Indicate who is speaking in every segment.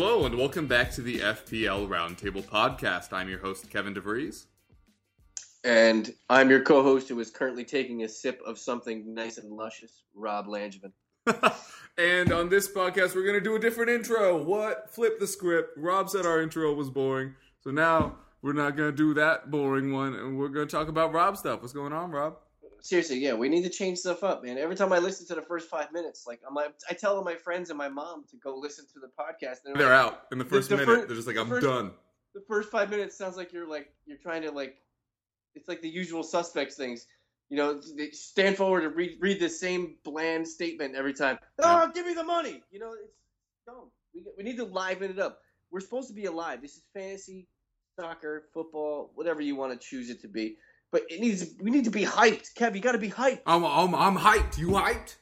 Speaker 1: Hello and welcome back to the FPL Roundtable Podcast. I'm your host, Kevin DeVries.
Speaker 2: And I'm your co-host who is currently taking a sip of something nice and luscious, Rob Langevin.
Speaker 1: and on this podcast, we're going to do a different intro. What? Flip the script. Rob said our intro was boring. So now we're not going to do that boring one, and we're going to talk about Rob stuff. What's going on, Rob?
Speaker 2: Seriously, yeah, we need to change stuff up, man. Every time I listen to the first five minutes, like I'm like, I tell all my friends and my mom to go listen to the podcast.
Speaker 1: And they're, they're
Speaker 2: like,
Speaker 1: out in the first the, the minute. they're just like, I'm
Speaker 2: first,
Speaker 1: done.
Speaker 2: The first five minutes sounds like you're like you're trying to like, it's like the usual suspects things. You know, they stand forward and read read the same bland statement every time. Oh, give me the money. You know, it's dumb. We we need to liven it up. We're supposed to be alive. This is fantasy, soccer, football, whatever you want to choose it to be but it needs. We need to be hyped, Kev. You got to be hyped.
Speaker 1: I'm, I'm, I'm hyped. You hyped?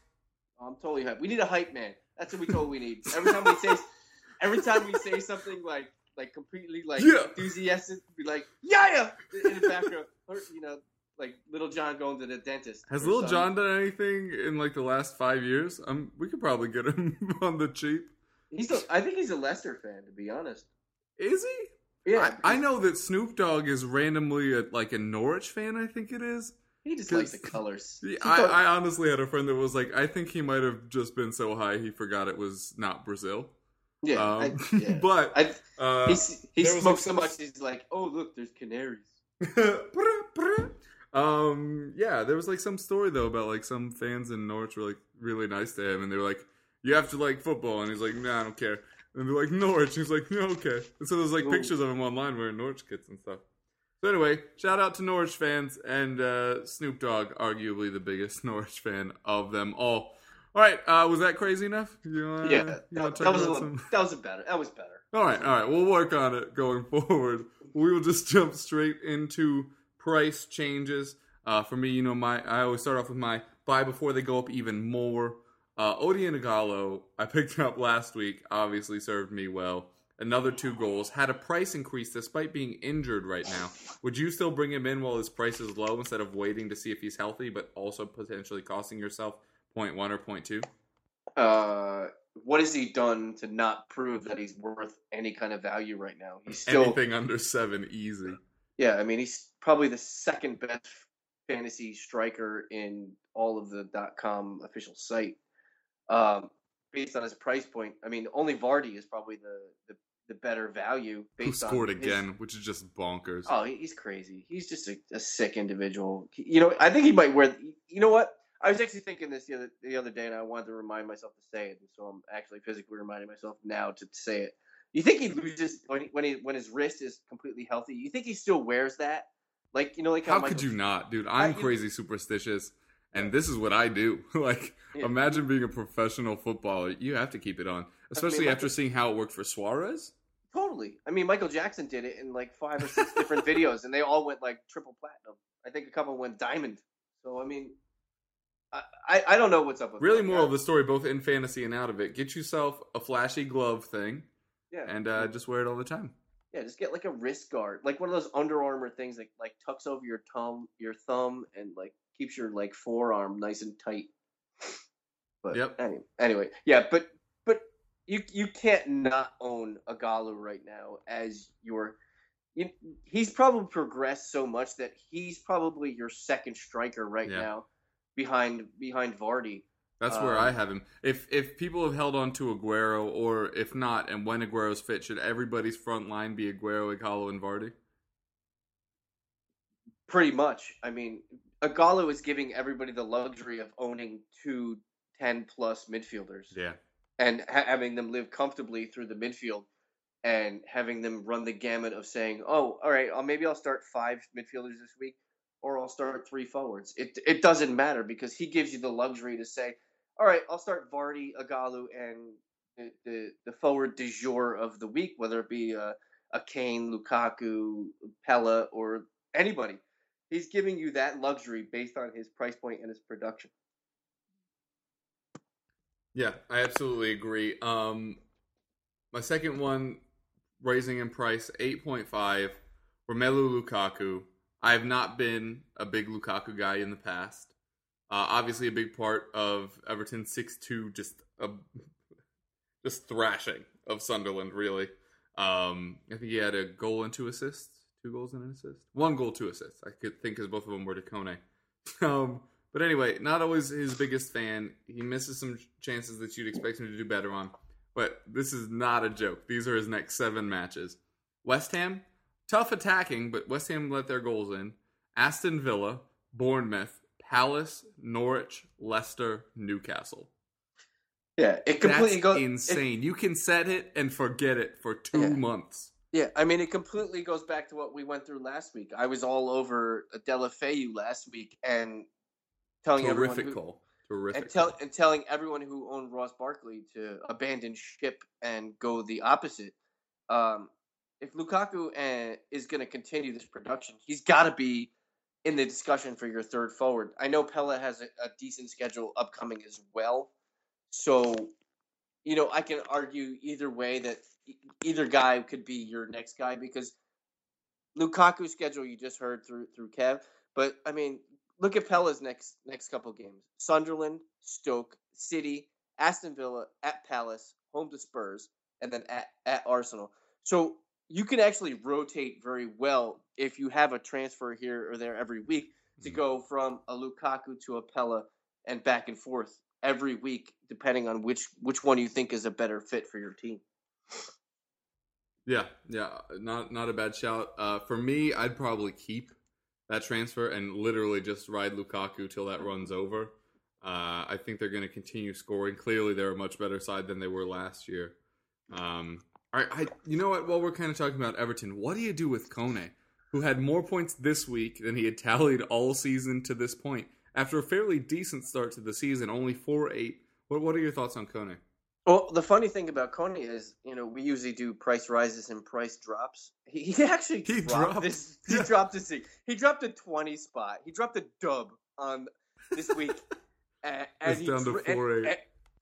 Speaker 2: I'm totally hyped. We need a hype man. That's what we totally need. Every time we say, every time we say something like, like completely like yeah. enthusiastic, be like, yeah, yeah, in the background, or you know, like Lil Jon going to the dentist.
Speaker 1: Has Little son. John done anything in like the last five years? Um, we could probably get him on the cheap.
Speaker 2: He's, a, I think he's a Leicester fan, to be honest.
Speaker 1: Is he? Yeah, I, I, know that Snoop Dogg is randomly a, like a Norwich fan. I think it is.
Speaker 2: He just likes the colors.
Speaker 1: I, I, honestly had a friend that was like, I think he might have just been so high he forgot it was not Brazil.
Speaker 2: Yeah, um, I, yeah.
Speaker 1: but
Speaker 2: I, uh, he, he smokes like, so much. He's like, oh look, there's canaries.
Speaker 1: um, yeah, there was like some story though about like some fans in Norwich were like really nice to him, and they were like, "You have to like football," and he's like, "Nah, I don't care." And they're like, Norwich. He's like, yeah, okay. And so there's like pictures of him online wearing Norwich kits and stuff. So anyway, shout out to Norwich fans and uh, Snoop Dogg, arguably the biggest Norwich fan of them all. All right, uh, was that crazy enough?
Speaker 2: You, uh, yeah, that, that, was a little, that was better. That was better.
Speaker 1: All right, all right. We'll work on it going forward. We will just jump straight into price changes. Uh, for me, you know, my I always start off with my buy before they go up even more. Uh, Odion Ighalo, I picked him up last week, obviously served me well. Another two goals, had a price increase despite being injured right now. Would you still bring him in while his price is low instead of waiting to see if he's healthy, but also potentially costing yourself 0.1 or 0.2?
Speaker 2: Uh, what has he done to not prove that he's worth any kind of value right now? He's still
Speaker 1: anything under seven, easy.
Speaker 2: Yeah, I mean he's probably the second best fantasy striker in all of the .com official site um, based on his price point. I mean, only Vardy is probably the the, the better value.
Speaker 1: Based Who scored again, which is just bonkers.
Speaker 2: Oh, he's crazy. He's just a, a, sick individual. You know, I think he might wear. You know what? I was actually thinking this the other the other day, and I wanted to remind myself to say it. So I'm actually physically reminding myself now to say it. You think he loses when he, when he when his wrist is completely healthy? You think he still wears that? Like you know, like
Speaker 1: how, how could you not, dude? I'm crazy superstitious and this is what I do. like, yeah. imagine being a professional footballer. You have to keep it on, especially I mean, after seeing how it worked for Suarez.
Speaker 2: Totally. I mean, Michael Jackson did it in like five or six different videos, and they all went like triple platinum. I think a couple went diamond. So I mean, I I, don't know what's up with.
Speaker 1: Really, more of the story, both in fantasy and out of it. Get yourself a flashy glove thing, yeah, and uh, just wear it all the time.
Speaker 2: Yeah, just get like a wrist guard, like one of those Under Armour things that like tucks over your thumb, your thumb, and like keeps your like forearm nice and tight. But yep. anyway, anyway, yeah, but but you you can't not own Ighalo right now as your. You, he's probably progressed so much that he's probably your second striker right yeah. now, behind behind Vardy.
Speaker 1: That's where um, I have him. If if people have held on to Aguero, or if not, and when Aguero's fit, should everybody's front line be Aguero, Ighalo, and Vardy?
Speaker 2: Pretty much. I mean, Ighalo is giving everybody the luxury of owning two 10 plus midfielders.
Speaker 1: Yeah.
Speaker 2: And ha- having them live comfortably through the midfield and having them run the gamut of saying, oh, all right, uh, maybe I'll start five midfielders this week or I'll start three forwards. It, it doesn't matter because he gives you the luxury to say, all right, I'll start Vardy, Ighalo, and the, the, the forward du jour of the week, whether it be a, a Kane, Lukaku, Pelle, or anybody. He's giving you that luxury based on his price point and his production.
Speaker 1: Yeah, I absolutely agree. Um, my second one, raising in price, 8.5, Romelu Lukaku. I have not been a big Lukaku guy in the past. Uh, obviously, a big part of Everton's 6 2 just a, just thrashing of Sunderland, really. Um, I think he had a goal and two assists, two goals and an assist, one goal, two assists. I could think because both of them were to Kone. Um, but anyway, not always his biggest fan. He misses some chances that you'd expect him to do better on. But this is not a joke. These are his next seven matches. West Ham, tough attacking, but West Ham let their goals in. Aston Villa, Bournemouth, Palace, Norwich, Leicester, Newcastle.
Speaker 2: Yeah, it completely
Speaker 1: That's
Speaker 2: goes
Speaker 1: insane. you can set it and forget it for two
Speaker 2: Yeah.
Speaker 1: months.
Speaker 2: Yeah, I mean, it completely goes back to what we went through last week. I was all over Deulofeu last week and telling
Speaker 1: Terrific
Speaker 2: everyone who,
Speaker 1: call. Terrific.
Speaker 2: and, tell, and telling everyone who owned Ross Barkley to abandon ship and go the opposite. Um, if Lukaku uh, is going to continue this production, he's got to be in the discussion for your third forward. I know Pelle has a, a decent schedule upcoming as well, so you know I can argue either way that either guy could be your next guy because Lukaku's schedule you just heard through through Kev, but I mean look at Pelle's next next couple games: Sunderland, Stoke, City, Aston Villa, at Palace, home to Spurs, and then at, at Arsenal. So you can actually rotate very well if you have a transfer here or there every week to
Speaker 1: Mhm.
Speaker 2: go from a Lukaku to a Pelle and back and forth every week, depending on which which one you think is a better fit for your team.
Speaker 1: Yeah, yeah, not not a bad shout. Uh, for me, I'd probably keep that transfer and literally just ride Lukaku till that runs over. Uh, I think they're going to continue scoring. Clearly, they're a much better side than they were last year. Um, all right, I, you know what? While we're kind of talking about Everton, what do you do with Kone, who had more points this week than he had tallied all season to this point? After a fairly decent start to the season, only four eight. What What are your thoughts on Kone?
Speaker 2: Well, the funny thing about Kone is, you know, we usually do price rises and price drops. He, he actually
Speaker 1: He
Speaker 2: dropped,
Speaker 1: dropped.
Speaker 2: this. He dropped this. He dropped a twenty spot. He dropped a dub on this week, and, and
Speaker 1: It's
Speaker 2: he
Speaker 1: down to
Speaker 2: dro- and-
Speaker 1: 4-8.
Speaker 2: and,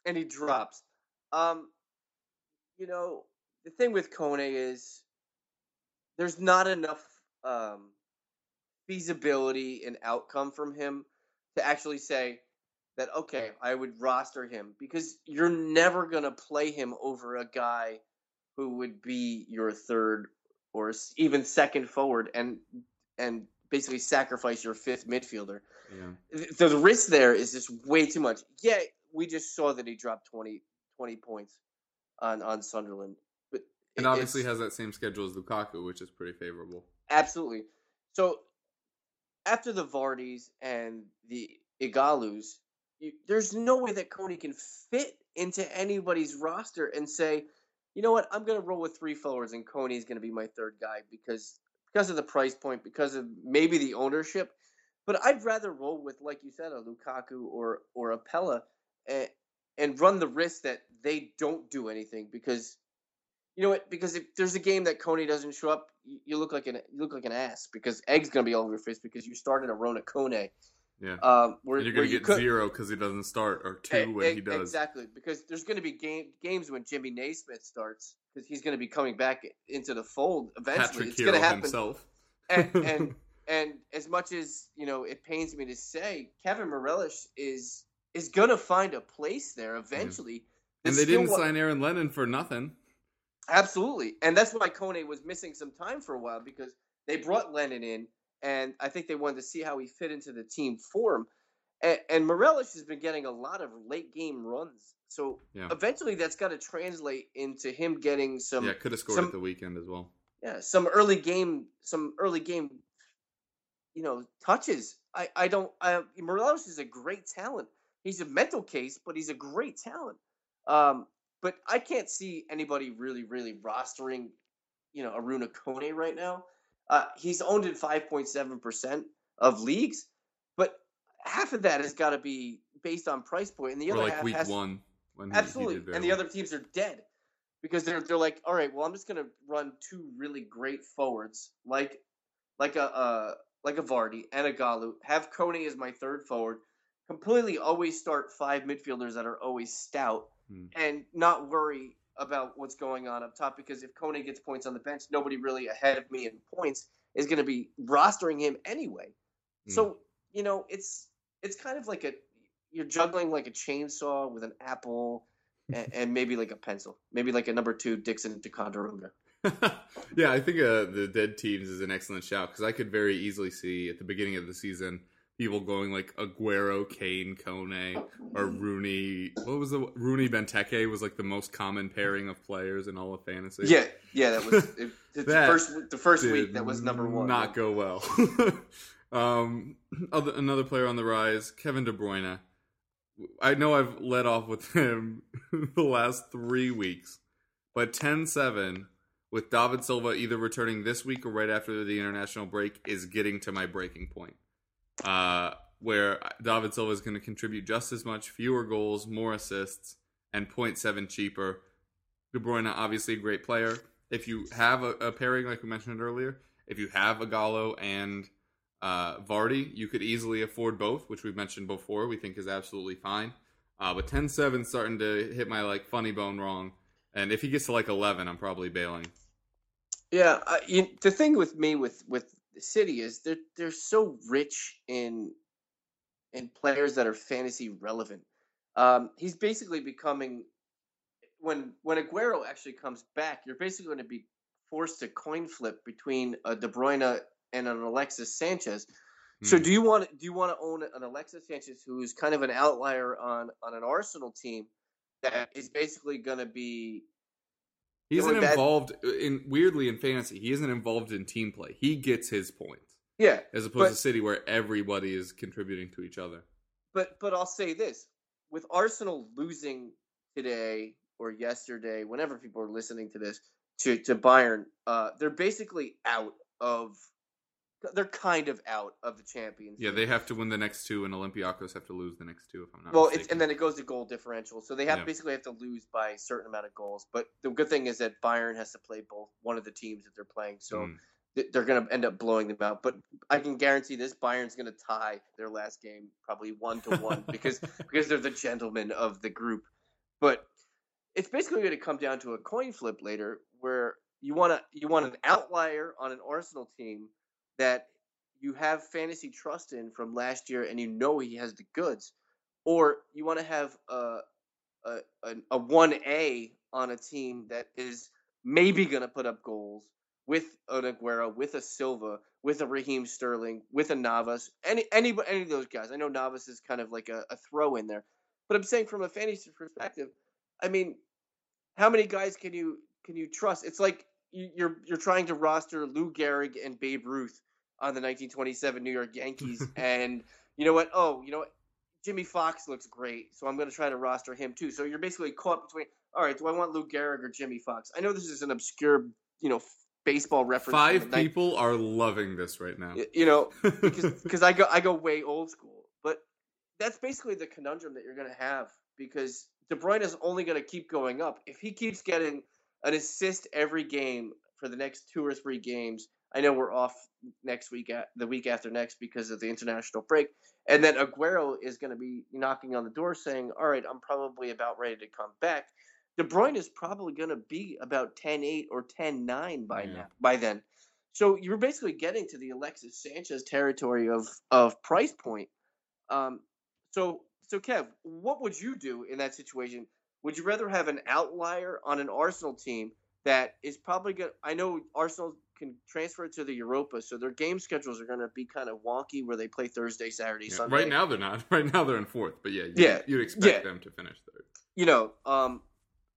Speaker 2: and he drops. Um, you know, the thing with Kone is there's not enough um, feasibility and outcome from him to actually say that okay, I would roster him because you're never gonna play him over a guy who would be your third or even second forward and and basically sacrifice your fifth midfielder.
Speaker 1: Yeah.
Speaker 2: So the risk there is just way too much. Yeah, we just saw that he dropped 20, 20 points on on Sunderland, but
Speaker 1: And
Speaker 2: it-
Speaker 1: obviously has that same schedule as Lukaku, which is pretty favorable.
Speaker 2: Absolutely. So after the Vardys and the Ighalos, you, there's no way that Kone can fit into anybody's roster and say, you know what, I'm going to roll with three forwards and Kone's going to be my third guy because because of the price point, because of maybe the ownership. But I'd rather roll with, like you said, a Lukaku or or a Pelle, and, and run the risk that they don't do anything because you know what? Because if there's a game that Kone doesn't show up, you, look like an you look like an ass because Egg's gonna be all over your face because you started a Rona Kone.
Speaker 1: Yeah.
Speaker 2: Um, where,
Speaker 1: and you're gonna get
Speaker 2: could-
Speaker 1: zero because he doesn't start, or two
Speaker 2: E-
Speaker 1: when
Speaker 2: e-
Speaker 1: he does.
Speaker 2: Exactly, because there's going to be game, games when Jimmy Naismith starts because he's going to be coming back into the fold eventually.
Speaker 1: Patrick
Speaker 2: it's going to happen.
Speaker 1: himself.
Speaker 2: And, and and as much as you know, it pains me to say, Kevin Mirallas is is going to find a place there eventually.
Speaker 1: and they didn't
Speaker 2: wa-
Speaker 1: sign Aaron Lennon for nothing.
Speaker 2: Absolutely, and that's why Kone was missing some time for a while because they brought Lennon in, and I think they wanted to see how he fit into the team form. And, and Mirallas has been getting a lot of late game runs, so
Speaker 1: Yeah.
Speaker 2: eventually that's got to translate into him getting some
Speaker 1: yeah, could have scored
Speaker 2: some-
Speaker 1: at the weekend as well.
Speaker 2: yeah some early game some early game you know touches. I I don't I, Mirallas is a great talent. He's a mental case, but he's a great talent. Um, but I can't see anybody really really rostering you know Arouna Kone right now. Uh, he's owned in five point seven percent of leagues, but half of that has got to be based on price point, and the
Speaker 1: Or
Speaker 2: other
Speaker 1: like
Speaker 2: half
Speaker 1: week
Speaker 2: has
Speaker 1: one when
Speaker 2: absolutely,
Speaker 1: he did
Speaker 2: and the
Speaker 1: well.
Speaker 2: other teams are dead because they're they're like, all right, well, I'm just gonna run two really great forwards, like like a uh, like a Vardy and a Galu. Have Kone as my third forward. Completely always start five midfielders that are always stout,
Speaker 1: Hmm.
Speaker 2: and not worry about what's going on up top because if Kone gets points on the bench, nobody really ahead of me in points is going to be rostering him anyway.
Speaker 1: Hmm.
Speaker 2: So you know, it's it's kind of like a you're juggling like a chainsaw with an apple. and, and maybe like a pencil, maybe like a number two Dixon Ticonderoga.
Speaker 1: yeah, I think uh, the dead teams is an excellent shout because I could very easily see at the beginning of the season people going like Aguero, Kane, Kone, or Rooney. What was the Rooney Benteke was like the most common pairing of players in all of fantasy.
Speaker 2: Yeah, yeah, that was it,
Speaker 1: That
Speaker 2: the first the first week. That was number one.
Speaker 1: Not go well. um, other, another player on the rise, Kevin De Bruyne. I know I've led off with him the last three weeks, but 10-7 with David Silva either returning this week or right after the international break is getting to my breaking point. Uh, where David Silva is going to contribute just as much, fewer goals, more assists, and 0.7 cheaper. De Bruyne, obviously a great player. If you have a, a pairing like we mentioned earlier, if you have a Gallo and uh, Vardy, you could easily afford both, which we've mentioned before. We think is absolutely fine. Uh, but 10-7 starting to hit my like funny bone wrong, and if he gets to like 11, I'm probably bailing.
Speaker 2: Yeah, uh, you, the thing with me with with the city is they're they're so rich in in players that are fantasy relevant. Um, he's basically becoming when when Aguero actually comes back, you're basically going to be forced to coin flip between a De Bruyne and an Alexis Sanchez. So
Speaker 1: Hmm.
Speaker 2: do you want do you want to own an Alexis Sanchez who is kind of an outlier on on an Arsenal team that is basically going to be
Speaker 1: He isn't involved in weirdly in fantasy. He isn't involved in team play. He gets his points
Speaker 2: yeah
Speaker 1: as opposed
Speaker 2: But-
Speaker 1: to City, where everybody is contributing to each other.
Speaker 2: But but I'll say this: with Arsenal losing today or yesterday, whenever people are listening to this, to to Bayern, uh, they're basically out of. They're kind of out of the Champions.
Speaker 1: Yeah, they have to win the next two, and Olympiacos have to lose the next two. If I'm not
Speaker 2: Well, it's, and then it goes to goal differential, so they have
Speaker 1: Yeah.
Speaker 2: basically have to lose by a certain amount of goals. But the good thing is that Bayern has to play both one of the teams that they're playing, so
Speaker 1: Mm.
Speaker 2: they're going to end up blowing them out. But I can guarantee this: Bayern's going to tie their last game probably one to one because because they're the gentlemen of the group. But it's basically going to come down to a coin flip later, where you want to you want an outlier on an Arsenal team that you have fantasy trust in from last year, and you know he has the goods, or you want to have a a a- a one A on a team that is maybe going to put up goals with an Aguero, with a Silva, with a Raheem Sterling, with a Navas, any any any of those guys. I know Navas is kind of like a, a throw in there, but I'm saying from a fantasy perspective, I mean, how many guys can you can you trust? It's like you're you're trying to roster Lou Gehrig and Babe Ruth on the 1927 New York Yankees, and you know what? Oh, you know what? Jimmie Foxx looks great, so I'm going to try to roster him too. So you're basically caught between. All right, do I want Lou Gehrig or Jimmie Foxx? I know this is an obscure, you know, f- baseball reference.
Speaker 1: Five people are loving this right now.
Speaker 2: you know, because because I go I go way old school, but that's basically the conundrum that you're going to have because De Bruyne is only going to keep going up if he keeps getting an assist every game for the next two or three games. I know we're off next week, at, the week after next because of the international break, and then Aguero is going to be knocking on the door saying, "All right, I'm probably about ready to come back." De Bruyne is probably going to be about 10-8 or 10-9 by
Speaker 1: Yeah.
Speaker 2: now by then. So you're basically getting to the Alexis Sanchez territory of of price point. Um, so so Kev, what would you do in that situation? Would you rather have an outlier on an Arsenal team that is probably going? to I know Arsenal can transfer to the Europa, so their game schedules are going to be kind of wonky, where they play Thursday, Saturday,
Speaker 1: Yeah,
Speaker 2: Sunday.
Speaker 1: Right now they're not. Right now they're in fourth, but yeah, you,
Speaker 2: Yeah,
Speaker 1: you'd expect
Speaker 2: yeah.
Speaker 1: them to finish third.
Speaker 2: you know, um,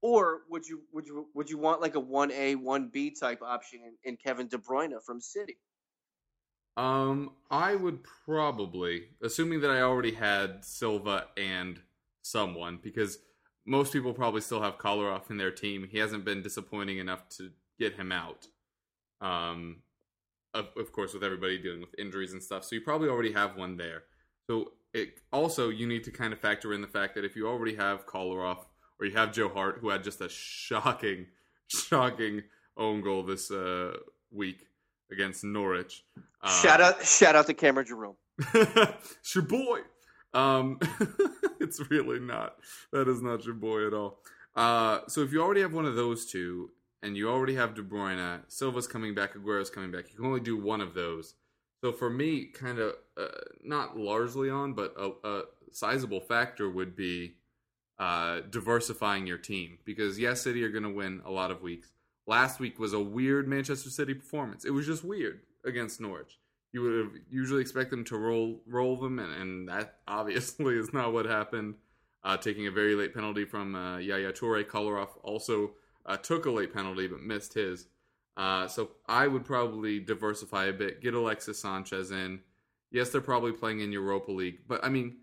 Speaker 2: or would you would you would you want like a one A one B type option in, in Kevin De Bruyne from City?
Speaker 1: Um, I would probably, assuming that I already had Silva and someone, because most people probably still have Kolarov in their team. He hasn't been disappointing enough to get him out. Um, of, of course, with everybody dealing with injuries and stuff, so you probably already have one there. So it also you need to kind of factor in the fact that if you already have Kolarov or you have Joe Hart, who had just a shocking, shocking own goal this uh, week against Norwich. Uh,
Speaker 2: shout out shout out to Cameron Jerome.
Speaker 1: it's your boy. Um, it's really not. That is not your boy at all. Uh, so if you already have one of those two, and you already have De Bruyne, Silva's coming back, Aguero's coming back, you can only do one of those. So for me, kind of uh, not largely on, but a, a sizable factor would be uh, diversifying your team because yes, City are going to win a lot of weeks. Last week was a weird Manchester City performance. It was just weird against Norwich. You would have usually expect them to roll roll them, and, and that obviously is not what happened. Uh, taking a very late penalty from uh, Yaya Toure. Kolarov also uh, took a late penalty but missed his. Uh, so I would probably diversify a bit, get Alexis Sanchez in. Yes, they're probably playing in Europa League, but I mean,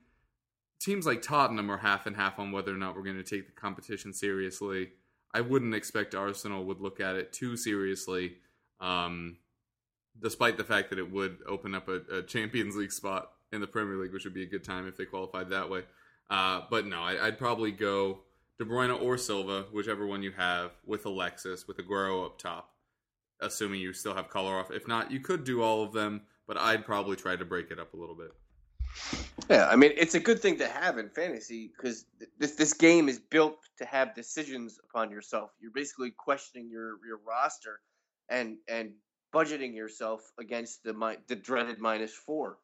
Speaker 1: teams like Tottenham are half and half on whether or not we're going to take the competition seriously. I wouldn't expect Arsenal would look at it too seriously, um, despite the fact that it would open up a, a, Champions League spot in the Premier League, which would be a good time if they qualified that way. Uh, but no, I, would probably go De Bruyne or Silva, whichever one you have, with Alexis, with Aguero up top, assuming you still have Kolarov. If not, you could do all of them, but I'd probably try to break it up a little bit.
Speaker 2: Yeah, I mean it's a good thing to have in fantasy because this this game is built to have decisions upon yourself. You're basically questioning your your roster and and budgeting yourself against the the dreaded minus four.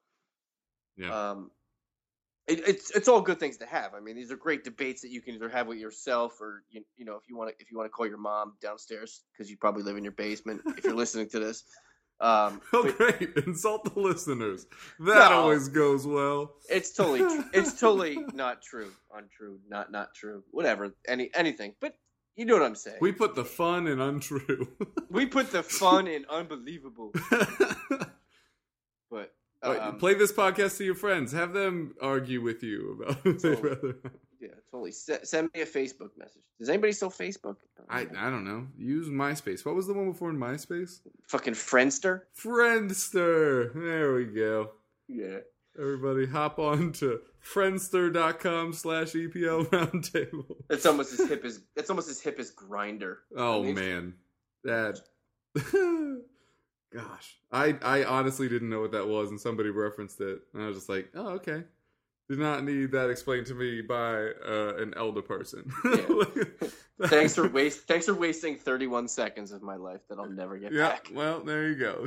Speaker 2: Yeah. Um, it, it's it's all good things to have. I mean, these are great debates that you can either have with yourself or you, you know if you want to if you want to call your mom downstairs because you probably live in your basement if you're listening to this. Um,
Speaker 1: oh, but, great! Insult the listeners. That no, always goes well.
Speaker 2: It's totally, it's totally not true, untrue, not not true, whatever, any anything. But you know what I'm saying.
Speaker 1: We put the fun in untrue.
Speaker 2: we put the fun in unbelievable. but
Speaker 1: um, play this podcast to your friends. Have them argue with you about who they'd rather.
Speaker 2: Yeah, totally. S- send me a Facebook message. Does anybody still Facebook?
Speaker 1: I I don't know. Use MySpace. What was the one before in MySpace?
Speaker 2: Fucking Friendster.
Speaker 1: Friendster. There we go.
Speaker 2: Yeah.
Speaker 1: Everybody hop on to friendster.com slash EPL roundtable.
Speaker 2: It's almost as hip as it's almost as hip as Grindr.
Speaker 1: Oh man. That gosh. I I honestly didn't know what that was and somebody referenced it. And I was just like, oh okay did not need that explained to me by uh, an elder person.
Speaker 2: Thanks for waste. Thanks for wasting 31 seconds of my life that I'll never get
Speaker 1: yeah,
Speaker 2: back.
Speaker 1: Well, there you go.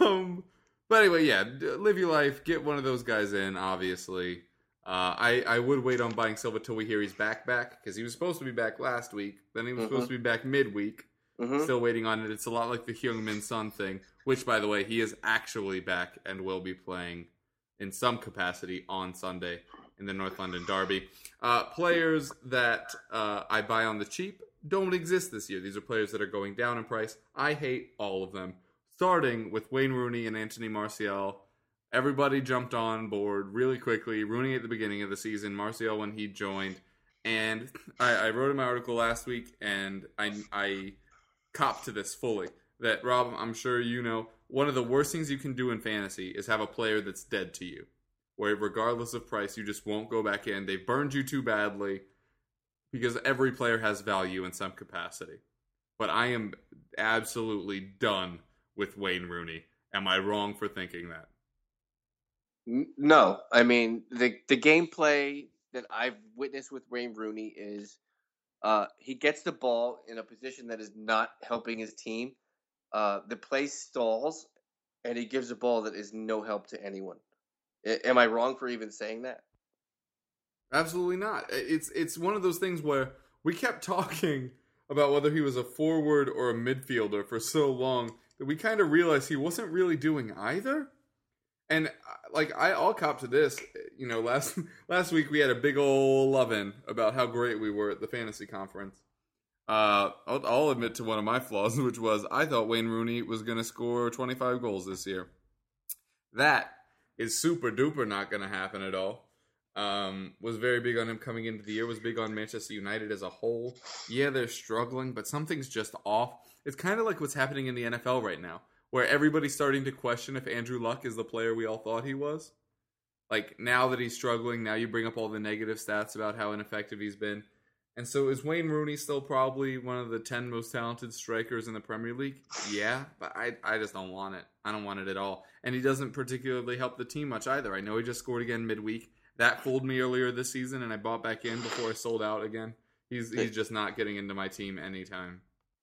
Speaker 1: um, but anyway, yeah, live your life. Get one of those guys in. Obviously, uh, I I would wait on buying Silva till we hear he's back back because he was supposed to be back last week. Then he was mm-hmm. supposed to be back midweek. Mm-hmm. Still waiting on it. It's a lot like the Heung-min Son thing, which, by the way, he is actually back and will be playing in some capacity on Sunday in the North London Derby. Uh, players that uh, I buy on the cheap don't exist this year. These are players that are going down in price. I hate all of them. Starting with Wayne Rooney and Anthony Martial. Everybody jumped on board really quickly. Rooney at the beginning of the season, Martial when he joined. And I, I wrote in my article last week, and I, I copped to this fully. That, Rob, I'm sure you know, one of the worst things you can do in fantasy is have a player that's dead to you, where regardless of price, you just won't go back in. They've burned you too badly because every player has value in some capacity. But I am absolutely done with Wayne Rooney. Am I wrong for thinking that?
Speaker 2: No, I mean the the gameplay that I've witnessed with Wayne Rooney is uh, he gets the ball in a position that is not helping his team, uh, the play stalls, and he gives a ball that is no help to anyone. Am I wrong for even saying that?
Speaker 1: Absolutely not. It's it's one of those things where we kept talking about whether he was a forward or a midfielder for so long that we kind of realized he wasn't really doing either. And uh, like I, I'll cop to this. You know, last last week we had a big old loving about how great we were at the fantasy conference, uh, I'll, I'll, admit to one of my flaws, which was I thought Wayne Rooney was going to score 25 goals this year. That is super duper not going to happen at all. Um, was very big on him coming into the year. Was big on Manchester United as a whole. Yeah, they're struggling, but something's just off. It's kind of like what's happening in the NFL right now, where everybody's starting to question if Andrew Luck is the player we all thought he was. Like now that he's struggling, now you bring up all the negative stats about how ineffective he's been and so is Wayne Rooney still probably one of the 10 most talented strikers in the Premier League? Yeah, but I, I just don't want it. I don't want it at all. And he doesn't particularly help the team much either. I know he just scored again midweek. That fooled me earlier this season, and I bought back in before I sold out again. He's he's just not getting into my team anytime.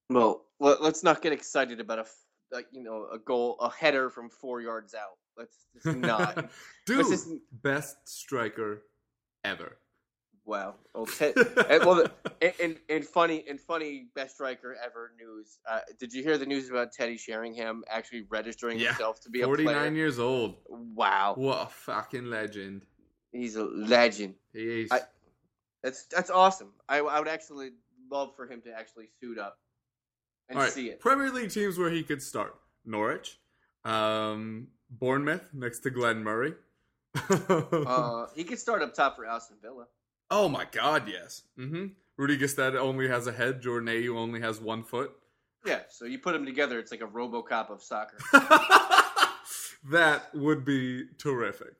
Speaker 2: Well, let's not get excited about a like you know a goal, a header from four yards out. Let's just not.
Speaker 1: Dude, just... best striker ever
Speaker 2: Wow. Well, Ted, and, well, and, and, and funny and funny best striker ever news. Uh, did you hear the news about Teddy Sheringham actually registering
Speaker 1: Yeah.
Speaker 2: himself to be a
Speaker 1: 49 years old.
Speaker 2: Wow,
Speaker 1: What a fucking legend.
Speaker 2: he's a legend.
Speaker 1: He is.
Speaker 2: I- That's that's awesome. I, I would actually love for him to actually suit up and
Speaker 1: right,
Speaker 2: see it.
Speaker 1: Premier League teams where he could start: Norwich, um, Bournemouth next to Glenn Murray.
Speaker 2: Uh, he could start up top for Aston Villa.
Speaker 1: oh my God, yes. hmm Rudy Gestede only has a head. Jordan Ayew only has one foot.
Speaker 2: Yeah, so you put them together, it's like a RoboCop of soccer.
Speaker 1: that would be terrific.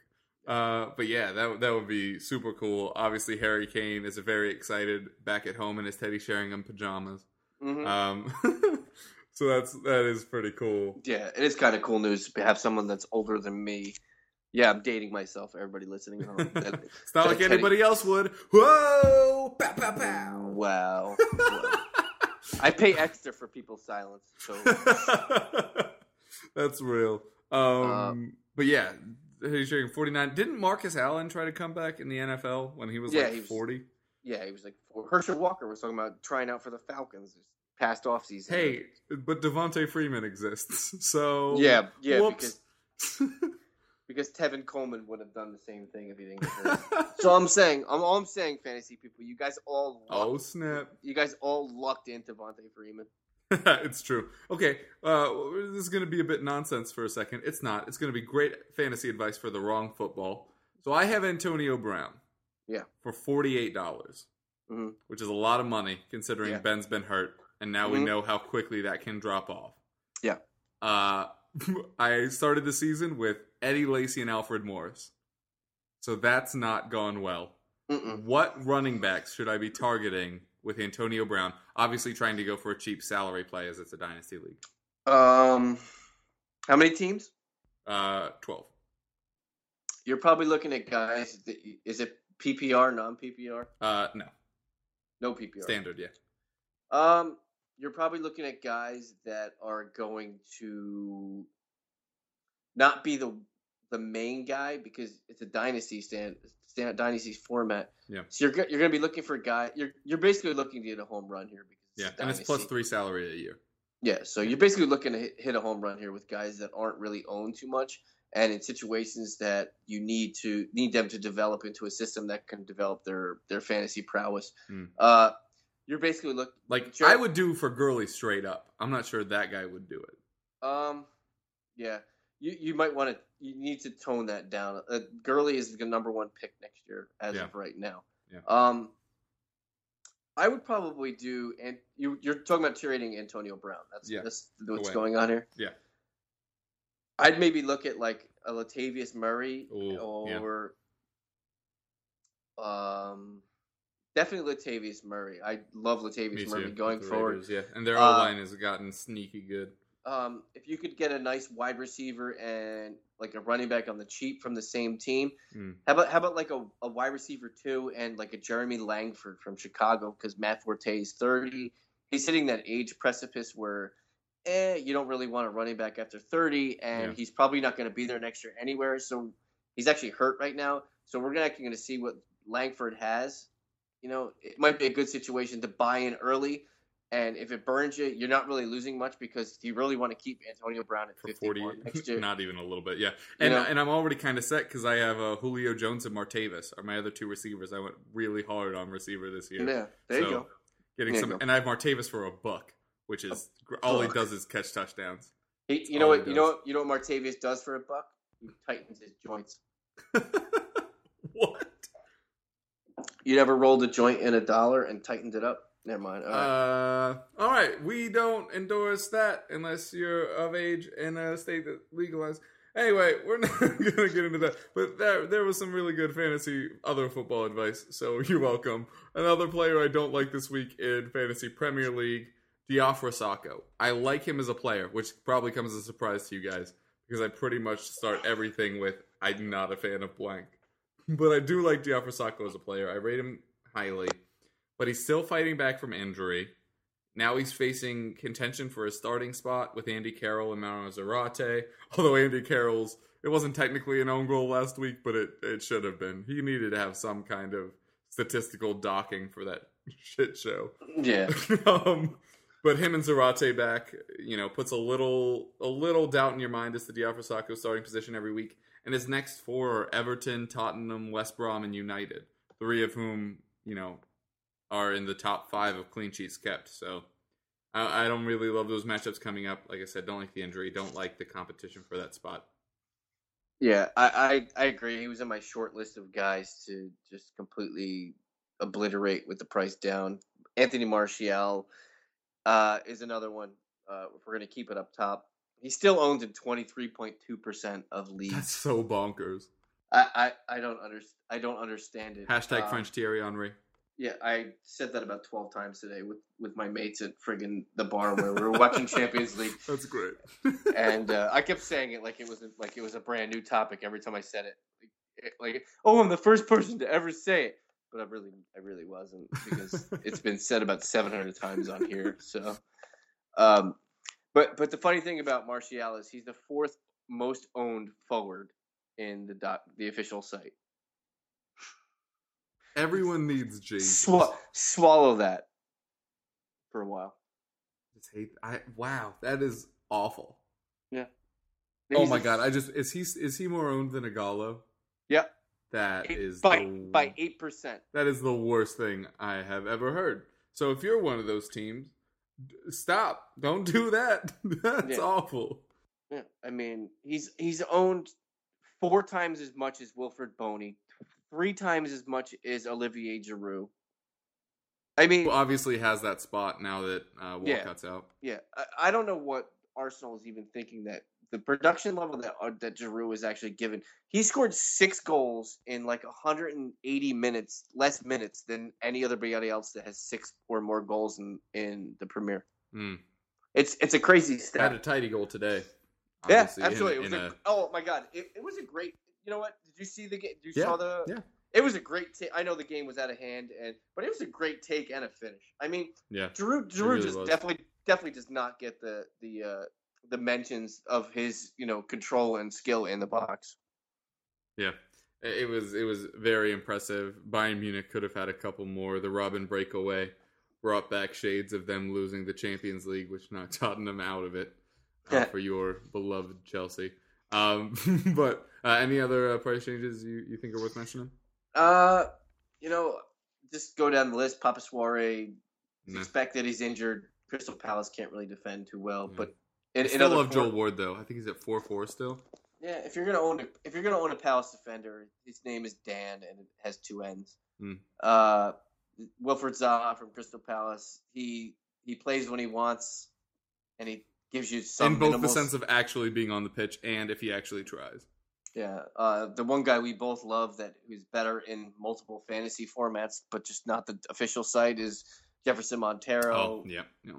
Speaker 1: Uh, but yeah, that that would be super cool. Obviously, Harry Kane is very excited back at home in his Teddy Sheringham pajamas.
Speaker 2: Hmm
Speaker 1: Um, so that's that is pretty cool.
Speaker 2: Yeah, it is kind of cool news to have someone that's older than me. Yeah, I'm dating myself. Everybody listening home.
Speaker 1: It's not like
Speaker 2: Teddy-
Speaker 1: anybody else would. Whoa! Pow, pow, pow.
Speaker 2: wow. Wow. I pay extra for people's silence. So
Speaker 1: That's real. Um, but yeah, he's showing 49. Didn't Marcus Allen try to come back in the NFL when he was
Speaker 2: Yeah,
Speaker 1: like 40?
Speaker 2: Yeah, he was like Herschel Walker was talking about trying out for the Falcons this past off season.
Speaker 1: Hey, but Devonta Freeman exists. So
Speaker 2: yeah, yeah,
Speaker 1: whoops.
Speaker 2: because because Tevin Coleman would have done the same thing if he didn't get so I'm saying, I'm all I'm saying, fantasy people, you guys all lucked,
Speaker 1: oh snap!
Speaker 2: you guys all lucked into Vontae Freeman.
Speaker 1: it's true. Okay, uh, this is going to be a bit nonsense for a second. It's not. It's going to be great fantasy advice for the wrong football. So I have Antonio Brown.
Speaker 2: Yeah.
Speaker 1: For forty eight dollars,
Speaker 2: Mhm.
Speaker 1: which is a lot of money considering
Speaker 2: Yeah.
Speaker 1: Ben's been hurt, and now we
Speaker 2: Mhm.
Speaker 1: know how quickly that can drop off.
Speaker 2: Yeah.
Speaker 1: Uh, I started the season with Eddie Lacy and Alfred Morris, so that's not gone well.
Speaker 2: Mm-mm.
Speaker 1: What running backs should I be targeting with Antonio Brown? Obviously, trying to go for a cheap salary play as it's a dynasty league.
Speaker 2: Um, how many teams?
Speaker 1: Uh, twelve.
Speaker 2: You're probably looking at guys. That, is it PPR, non PPR?
Speaker 1: Uh, no,
Speaker 2: No PPR.
Speaker 1: standard. Yeah.
Speaker 2: Um, you're probably looking at guys that are going to not be the the main guy because it's a dynasty stand, stand dynasty format.
Speaker 1: Yeah.
Speaker 2: So you're you're going to be looking for a guy. You're you're basically looking to get a home run here because
Speaker 1: Yeah, and it's three salary a year.
Speaker 2: Yeah, so you're basically looking to hit, hit a home run here with guys that aren't really owned too much, and in situations that you need to need them to develop into a system that can develop their their fantasy prowess.
Speaker 1: Hmm.
Speaker 2: Uh, you're basically look
Speaker 1: Like. I would do for Gurley straight up. I'm not sure that guy would do it.
Speaker 2: Um, yeah, you you might want to you need to tone that down. Uh, Gurley is the number one pick next year as
Speaker 1: Yeah.
Speaker 2: of right now.
Speaker 1: Yeah.
Speaker 2: Um, I would probably do, and you you're talking about trading Antonio Brown. That's
Speaker 1: Yeah.
Speaker 2: that's what's going on here.
Speaker 1: Yeah.
Speaker 2: I'd maybe look at like a Latavius Murray
Speaker 1: Ooh, yeah.
Speaker 2: or um. Definitely Latavius Murray. I love Latavius Murray going forward.
Speaker 1: Raiders, yeah, and their
Speaker 2: Uh,
Speaker 1: O line has gotten sneaky good.
Speaker 2: um, if you could get a nice wide receiver and like a running back on the cheap from the same team,
Speaker 1: Hmm.
Speaker 2: how about how about like a, a wide receiver too and like a Jeremy Langford from Chicago because Matt Forte is thirty. He's hitting that age precipice where, eh, you don't really want a running back after thirty, and
Speaker 1: Yeah.
Speaker 2: he's probably not going to be there next year anywhere. So he's actually hurt right now. So we're actually going to see what Langford has. You know, it might be a good situation to buy in early. And if it burns you, you're not really losing much because you really want to keep Antonio Brown at
Speaker 1: For 40,
Speaker 2: next year.
Speaker 1: not even a little bit, yeah.
Speaker 2: You
Speaker 1: And
Speaker 2: know?
Speaker 1: and I'm already kind of set because I have uh, Julio Jones and Martavis are my other two receivers. I went really hard on receiver this year.
Speaker 2: Yeah, there you
Speaker 1: So,
Speaker 2: go.
Speaker 1: Getting
Speaker 2: There
Speaker 1: some,
Speaker 2: go.
Speaker 1: and I have Martavis for a buck, which is all he does is catch touchdowns.
Speaker 2: He, you know
Speaker 1: all
Speaker 2: what? You know what? You know what Martavis does for a buck? He tightens his joints.
Speaker 1: what?
Speaker 2: You never rolled a joint in a dollar and tightened it up? Never mind. All right.
Speaker 1: Uh, all right. We don't endorse that unless you're of age in a state that legalized. Anyway, we're not gonna get into that. But there, there was some really good fantasy other football advice. So you're welcome. Another player I don't like this week in fantasy Premier League, Diafra Sakho. I like him as a player, which probably comes as a surprise to you guys because I pretty much start everything with I'm not a fan of blank. But I do like Diafra Sakho as a player. I rate him highly but he's still fighting back from injury. Now he's facing contention for a starting spot with Andy Carroll and Mauro Zarate. Although Andy Carroll's, it wasn't technically an own goal last week, but it, it should have been. He needed to have some kind of statistical docking for that shit show.
Speaker 2: Yeah.
Speaker 1: um, but him and Zarate back, you know, puts a little a little doubt in your mind as to Diafra Sakho's starting position every week. And his next four are Everton, Tottenham, West Brom, and United. Three of whom, you know, are in the top five of clean sheets kept. So I, I don't really love those matchups coming up. Like I said, don't like the injury, don't like the competition for that spot.
Speaker 2: Yeah, I, I, I agree. He was in my short list of guys to just completely obliterate with the price down. Anthony Martial uh, is another one. Uh, if we're going to keep it up top, he still owns in 23.2% of leagues.
Speaker 1: That's so bonkers.
Speaker 2: I, I, I don't understand. I don't understand it.
Speaker 1: Hashtag
Speaker 2: Um,
Speaker 1: French Thierry Henry.
Speaker 2: Yeah, I said that about 12 times today with, with my mates at friggin' the bar where we were watching Champions League.
Speaker 1: That's great.
Speaker 2: and uh, I kept saying it like it was a, like it was a brand new topic every time I said it. Like, like, oh, I'm the first person to ever say it, but I really, I really wasn't because it's been said about 700 times on here. So, um, but but the funny thing about Martial is he's the fourth most owned forward in the dot, the official site.
Speaker 1: Everyone needs Jesus.
Speaker 2: Swa- swallow that for a while.
Speaker 1: just hate. I wow, that is awful.
Speaker 2: Yeah.
Speaker 1: Oh my
Speaker 2: the-
Speaker 1: god, I just is he is he more owned than Ighalo?
Speaker 2: Yeah.
Speaker 1: That
Speaker 2: Eight-
Speaker 1: is
Speaker 2: by
Speaker 1: the,
Speaker 2: by eight percent.
Speaker 1: that is the worst thing I have ever heard. So if you're one of those teams, stop. Don't do that. That's
Speaker 2: Yeah.
Speaker 1: awful.
Speaker 2: Yeah, I mean, he's he's owned four times as much as Wilfried Bony, three times as much as Olivier Giroud. I mean,
Speaker 1: Who obviously has that spot now that uh,
Speaker 2: Yeah.
Speaker 1: Walcott's out.
Speaker 2: yeah, I, I don't know what Arsenal is even thinking that the production level that uh, that Giroud is actually given. He scored six goals in like 180 minutes, less minutes than any other body else that has six or more goals in in the Premier.
Speaker 1: Hmm.
Speaker 2: It's it's a crazy stat.
Speaker 1: Had a tidy goal today.
Speaker 2: Yeah,
Speaker 1: obviously,
Speaker 2: absolutely. It
Speaker 1: in
Speaker 2: was a,
Speaker 1: a-
Speaker 2: oh my god, it, it was a great. You know what? Did you see the game? You
Speaker 1: Yeah,
Speaker 2: saw the
Speaker 1: yeah.
Speaker 2: It was a great take. I know the game was out of hand, and but it was a great take and a finish. I mean,
Speaker 1: yeah.
Speaker 2: Drew Drew
Speaker 1: really
Speaker 2: just
Speaker 1: was.
Speaker 2: definitely definitely does not get the the uh, the mentions of his you know control and skill in the box.
Speaker 1: Yeah, it was it was very impressive. Bayern Munich could have had a couple more. The Robben breakaway brought back shades of them losing the Champions League, which knocked Tottenham out of it uh, for your beloved Chelsea. Um, but uh, any other uh, price changes you, you think are worth mentioning?
Speaker 2: Uh, you know, just go down the list. Papa Souare,
Speaker 1: Nah.
Speaker 2: expect that he's injured. Crystal Palace can't really defend too well,
Speaker 1: Yeah.
Speaker 2: but
Speaker 1: I
Speaker 2: in, in
Speaker 1: still love Joel Ward though. I think he's at four four still.
Speaker 2: Yeah, if you're gonna own a, if you're gonna own a Palace defender, his name is Dan and it has two ends.
Speaker 1: Hmm.
Speaker 2: Uh, Wilfried Zaha from Crystal Palace. He he plays when he wants, and he gives you some
Speaker 1: In both the sense of actually being on the pitch and if he actually tries.
Speaker 2: yeah. Uh, the one guy we both love that who's better in multiple fantasy formats, but just not the official site is Jefferson Montero.
Speaker 1: Oh, yeah, yeah.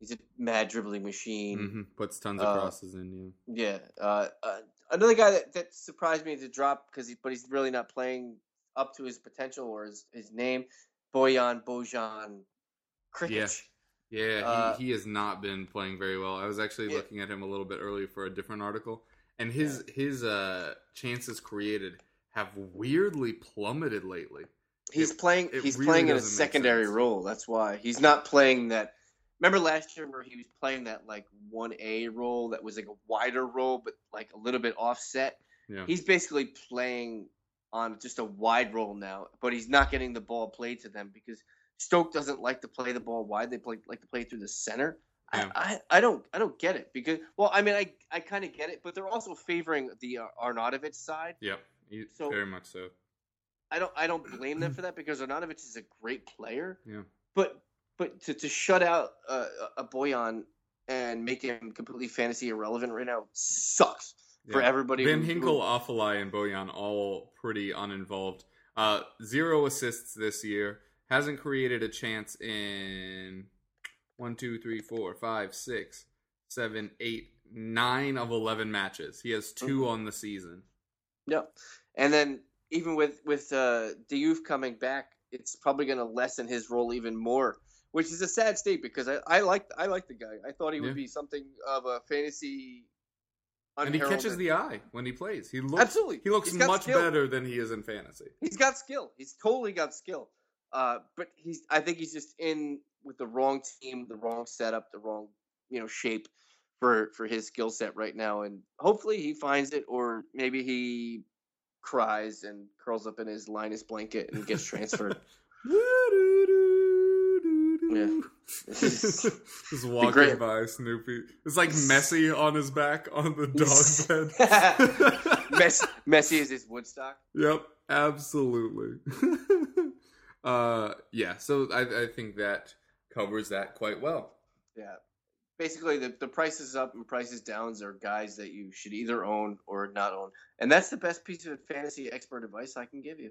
Speaker 2: He's a mad dribbling machine.
Speaker 1: hmm Puts tons of
Speaker 2: Uh,
Speaker 1: crosses in.
Speaker 2: Yeah. Uh, uh, another guy that, that surprised me to drop because he, but he's really not playing up to his potential or his, his name, Boyan Bojan Krkic.
Speaker 1: Yeah, yeah.
Speaker 2: Uh,
Speaker 1: he, he has not been playing very well. I was actually
Speaker 2: Yeah.
Speaker 1: looking at him a little bit earlier for a different article, and his his uh, chances created have weirdly plummeted lately.
Speaker 2: He's
Speaker 1: It-
Speaker 2: playing.
Speaker 1: it
Speaker 2: He's
Speaker 1: really
Speaker 2: playing in a secondary role. That's why he's not playing that. Remember last year where he was playing that like one A role that was like a wider role, but like a little bit offset.
Speaker 1: Yeah,
Speaker 2: He's basically playing on just a wide role now, but he's not getting the ball played to them because Stoke doesn't like to play the ball wide. They play like to play through the center.
Speaker 1: Yeah.
Speaker 2: I, I, I don't I don't get it because well I mean I I kind of get it, but they're also favoring the uh, Arnautovic side.
Speaker 1: yeah, he,
Speaker 2: So-
Speaker 1: very much so.
Speaker 2: I don't I don't blame them for that because Arnautovic is a great player.
Speaker 1: Yeah,
Speaker 2: But but to, to shut out uh, a Boyan and make him completely fantasy irrelevant right now sucks for everybody.
Speaker 1: Van Ginkel, Afellay, and Boyan all pretty uninvolved. Uh, zero assists this year. Hasn't created a chance in one, two, three, four, five, six, seven, eight, nine of eleven matches. He has 2
Speaker 2: Mhm.
Speaker 1: on the season.
Speaker 2: Yep. And then even with with uh, Diouf coming back, it's probably going to lessen his role even more, which is a sad state because I, I like I like the guy. I thought he would
Speaker 1: Yeah.
Speaker 2: be something of a fantasy
Speaker 1: and he catches the eye when he plays. He looks
Speaker 2: Absolutely.
Speaker 1: He looks much
Speaker 2: skill.
Speaker 1: better than he is in fantasy.
Speaker 2: He's got skill. He's totally got skill. Uh, but he's I think he's just in with the wrong team, the wrong setup, the wrong you know shape for for his skill set right now. And hopefully he finds it, or maybe he cries and curls up in his Linus blanket and gets transferred. Yeah.
Speaker 1: Just walking
Speaker 2: great-
Speaker 1: by Snoopy. It's like Messi on his back on the dog bed.
Speaker 2: Messi, Messi is his Woodstock.
Speaker 1: Yep, absolutely. uh, yeah, so I, I think that covers that quite well.
Speaker 2: Yeah. Basically, the, the prices up and prices downs are guys that you should either own or not own. And that's the best piece of fantasy expert advice I can give you.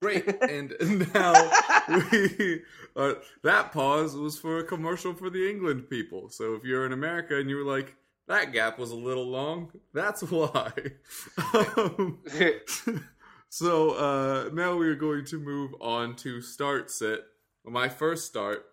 Speaker 1: Great, and now we uh, that pause was for a commercial for the England people. So if you're in America and you were like, that gap was a little long, that's why. um, so uh, now we are going to move on to start sit. My first start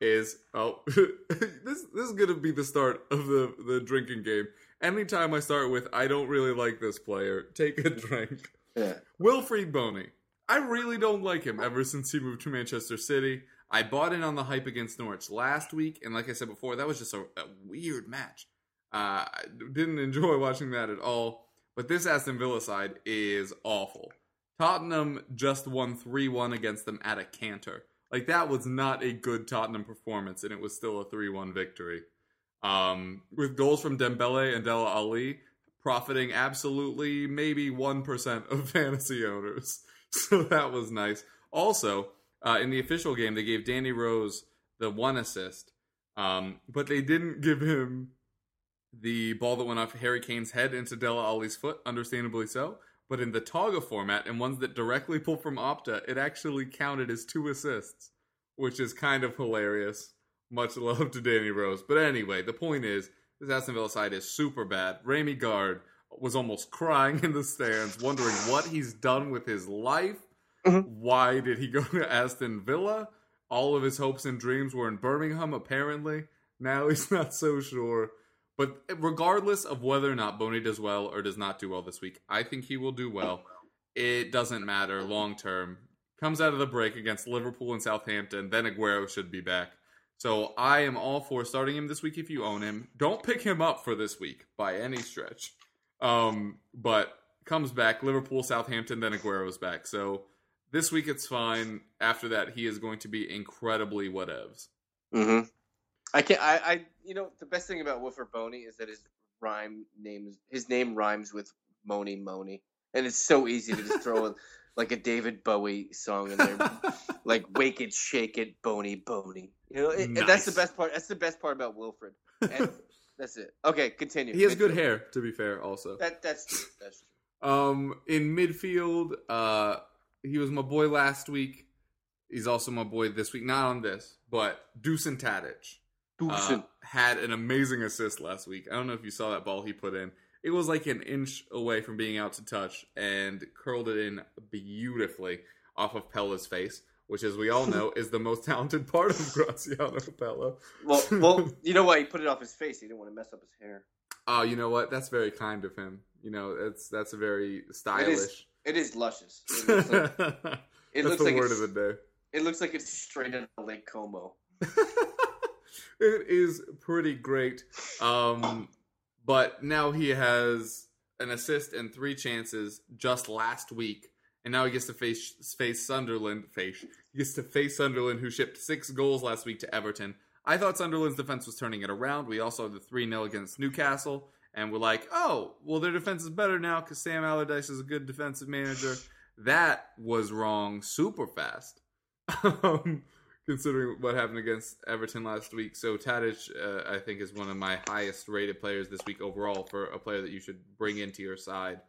Speaker 1: is oh this this is gonna be the start of the the drinking game. Anytime I start with I don't really like this player, take a drink.
Speaker 2: yeah.
Speaker 1: Wilfried Bony. I really don't like him ever since he moved to Manchester City. I bought in on the hype against Norwich last week, and like I said before, that was just a, a weird match. Uh, I didn't enjoy watching that at all. But this Aston Villa side is awful. Tottenham just won 3 1 against them at a canter. Like, that was not a good Tottenham performance, and it was still a 3 1 victory. Um, with goals from Dembele and Dele Alli, profiting absolutely maybe 1% of fantasy owners. So that was nice. Also, uh, in the official game, they gave Danny Rose the one assist, um, but they didn't give him the ball that went off Harry Kane's head into Dele Alli's foot, understandably so. But in the Togga format and ones that directly pull from Opta, it actually counted as two assists, which is kind of hilarious. Much love to Danny Rose. But anyway, the point is, this Aston Villa side is super bad. Rémi Garde was almost crying in the stands, wondering what he's done with his life.
Speaker 2: Mhm.
Speaker 1: Why did he go to Aston Villa? All of his hopes and dreams were in Birmingham, apparently. Now he's not so sure. But regardless of whether or not Bony does well or does not do well this week, I think he will do well. It doesn't matter long term. Comes out of the break against Liverpool and Southampton, then Aguero should be back. So I am all for starting him this week if you own him. Don't pick him up for this week by any stretch. Um, but comes back Liverpool, Southampton, then Aguero's back. So this week it's fine. After that, he is going to be incredibly whatevs.
Speaker 2: Mm-hmm. I can I, I you know the best thing about Wilfried Bony is that his rhyme names his name rhymes with Mony Mony, and it's so easy to just throw in like a David Bowie song in there, like "Wake It, Shake It, Boney Boney." You know, it, and that's the best part. That's the best part about Wilfried. And that's it. Okay, continue.
Speaker 1: He has good hair, to be fair, also.
Speaker 2: That that's true. That's true.
Speaker 1: Um, in midfield, uh, he was my boy last week. He's also my boy this week. Not on this, but Dusan Tadic. uh, had an amazing assist last week. I don't know if you saw that ball he put in. It was like an inch away from being out to touch and curled it in beautifully off of Pelle's face, which, as we all know, is the most talented part of Graziano Pelle.
Speaker 2: Well, well, you know why He put it off his face. He didn't want to mess up his hair.
Speaker 1: Oh, you know what? That's very kind of him. You know, it's that's that's very stylish.
Speaker 2: It is luscious. It looks like, it looks
Speaker 1: the
Speaker 2: like
Speaker 1: word
Speaker 2: it's,
Speaker 1: of the day.
Speaker 2: it looks like it's straight out of Lake Como.
Speaker 1: it is pretty great. Um, but now he has an assist and three chances just last week, and now he gets to face face Sunderland. Face he gets to face Sunderland, who shipped six goals last week to Everton. I thought Sunderland's defense was turning it around. We also had the three 0 against Newcastle, and we're like, oh, well, their defense is better now because Sam Allardyce is a good defensive manager. That was wrong super fast. um, considering what happened against Everton last week. So Tadic, uh, I think, is one of my highest rated players this week overall for a player that you should bring into your side.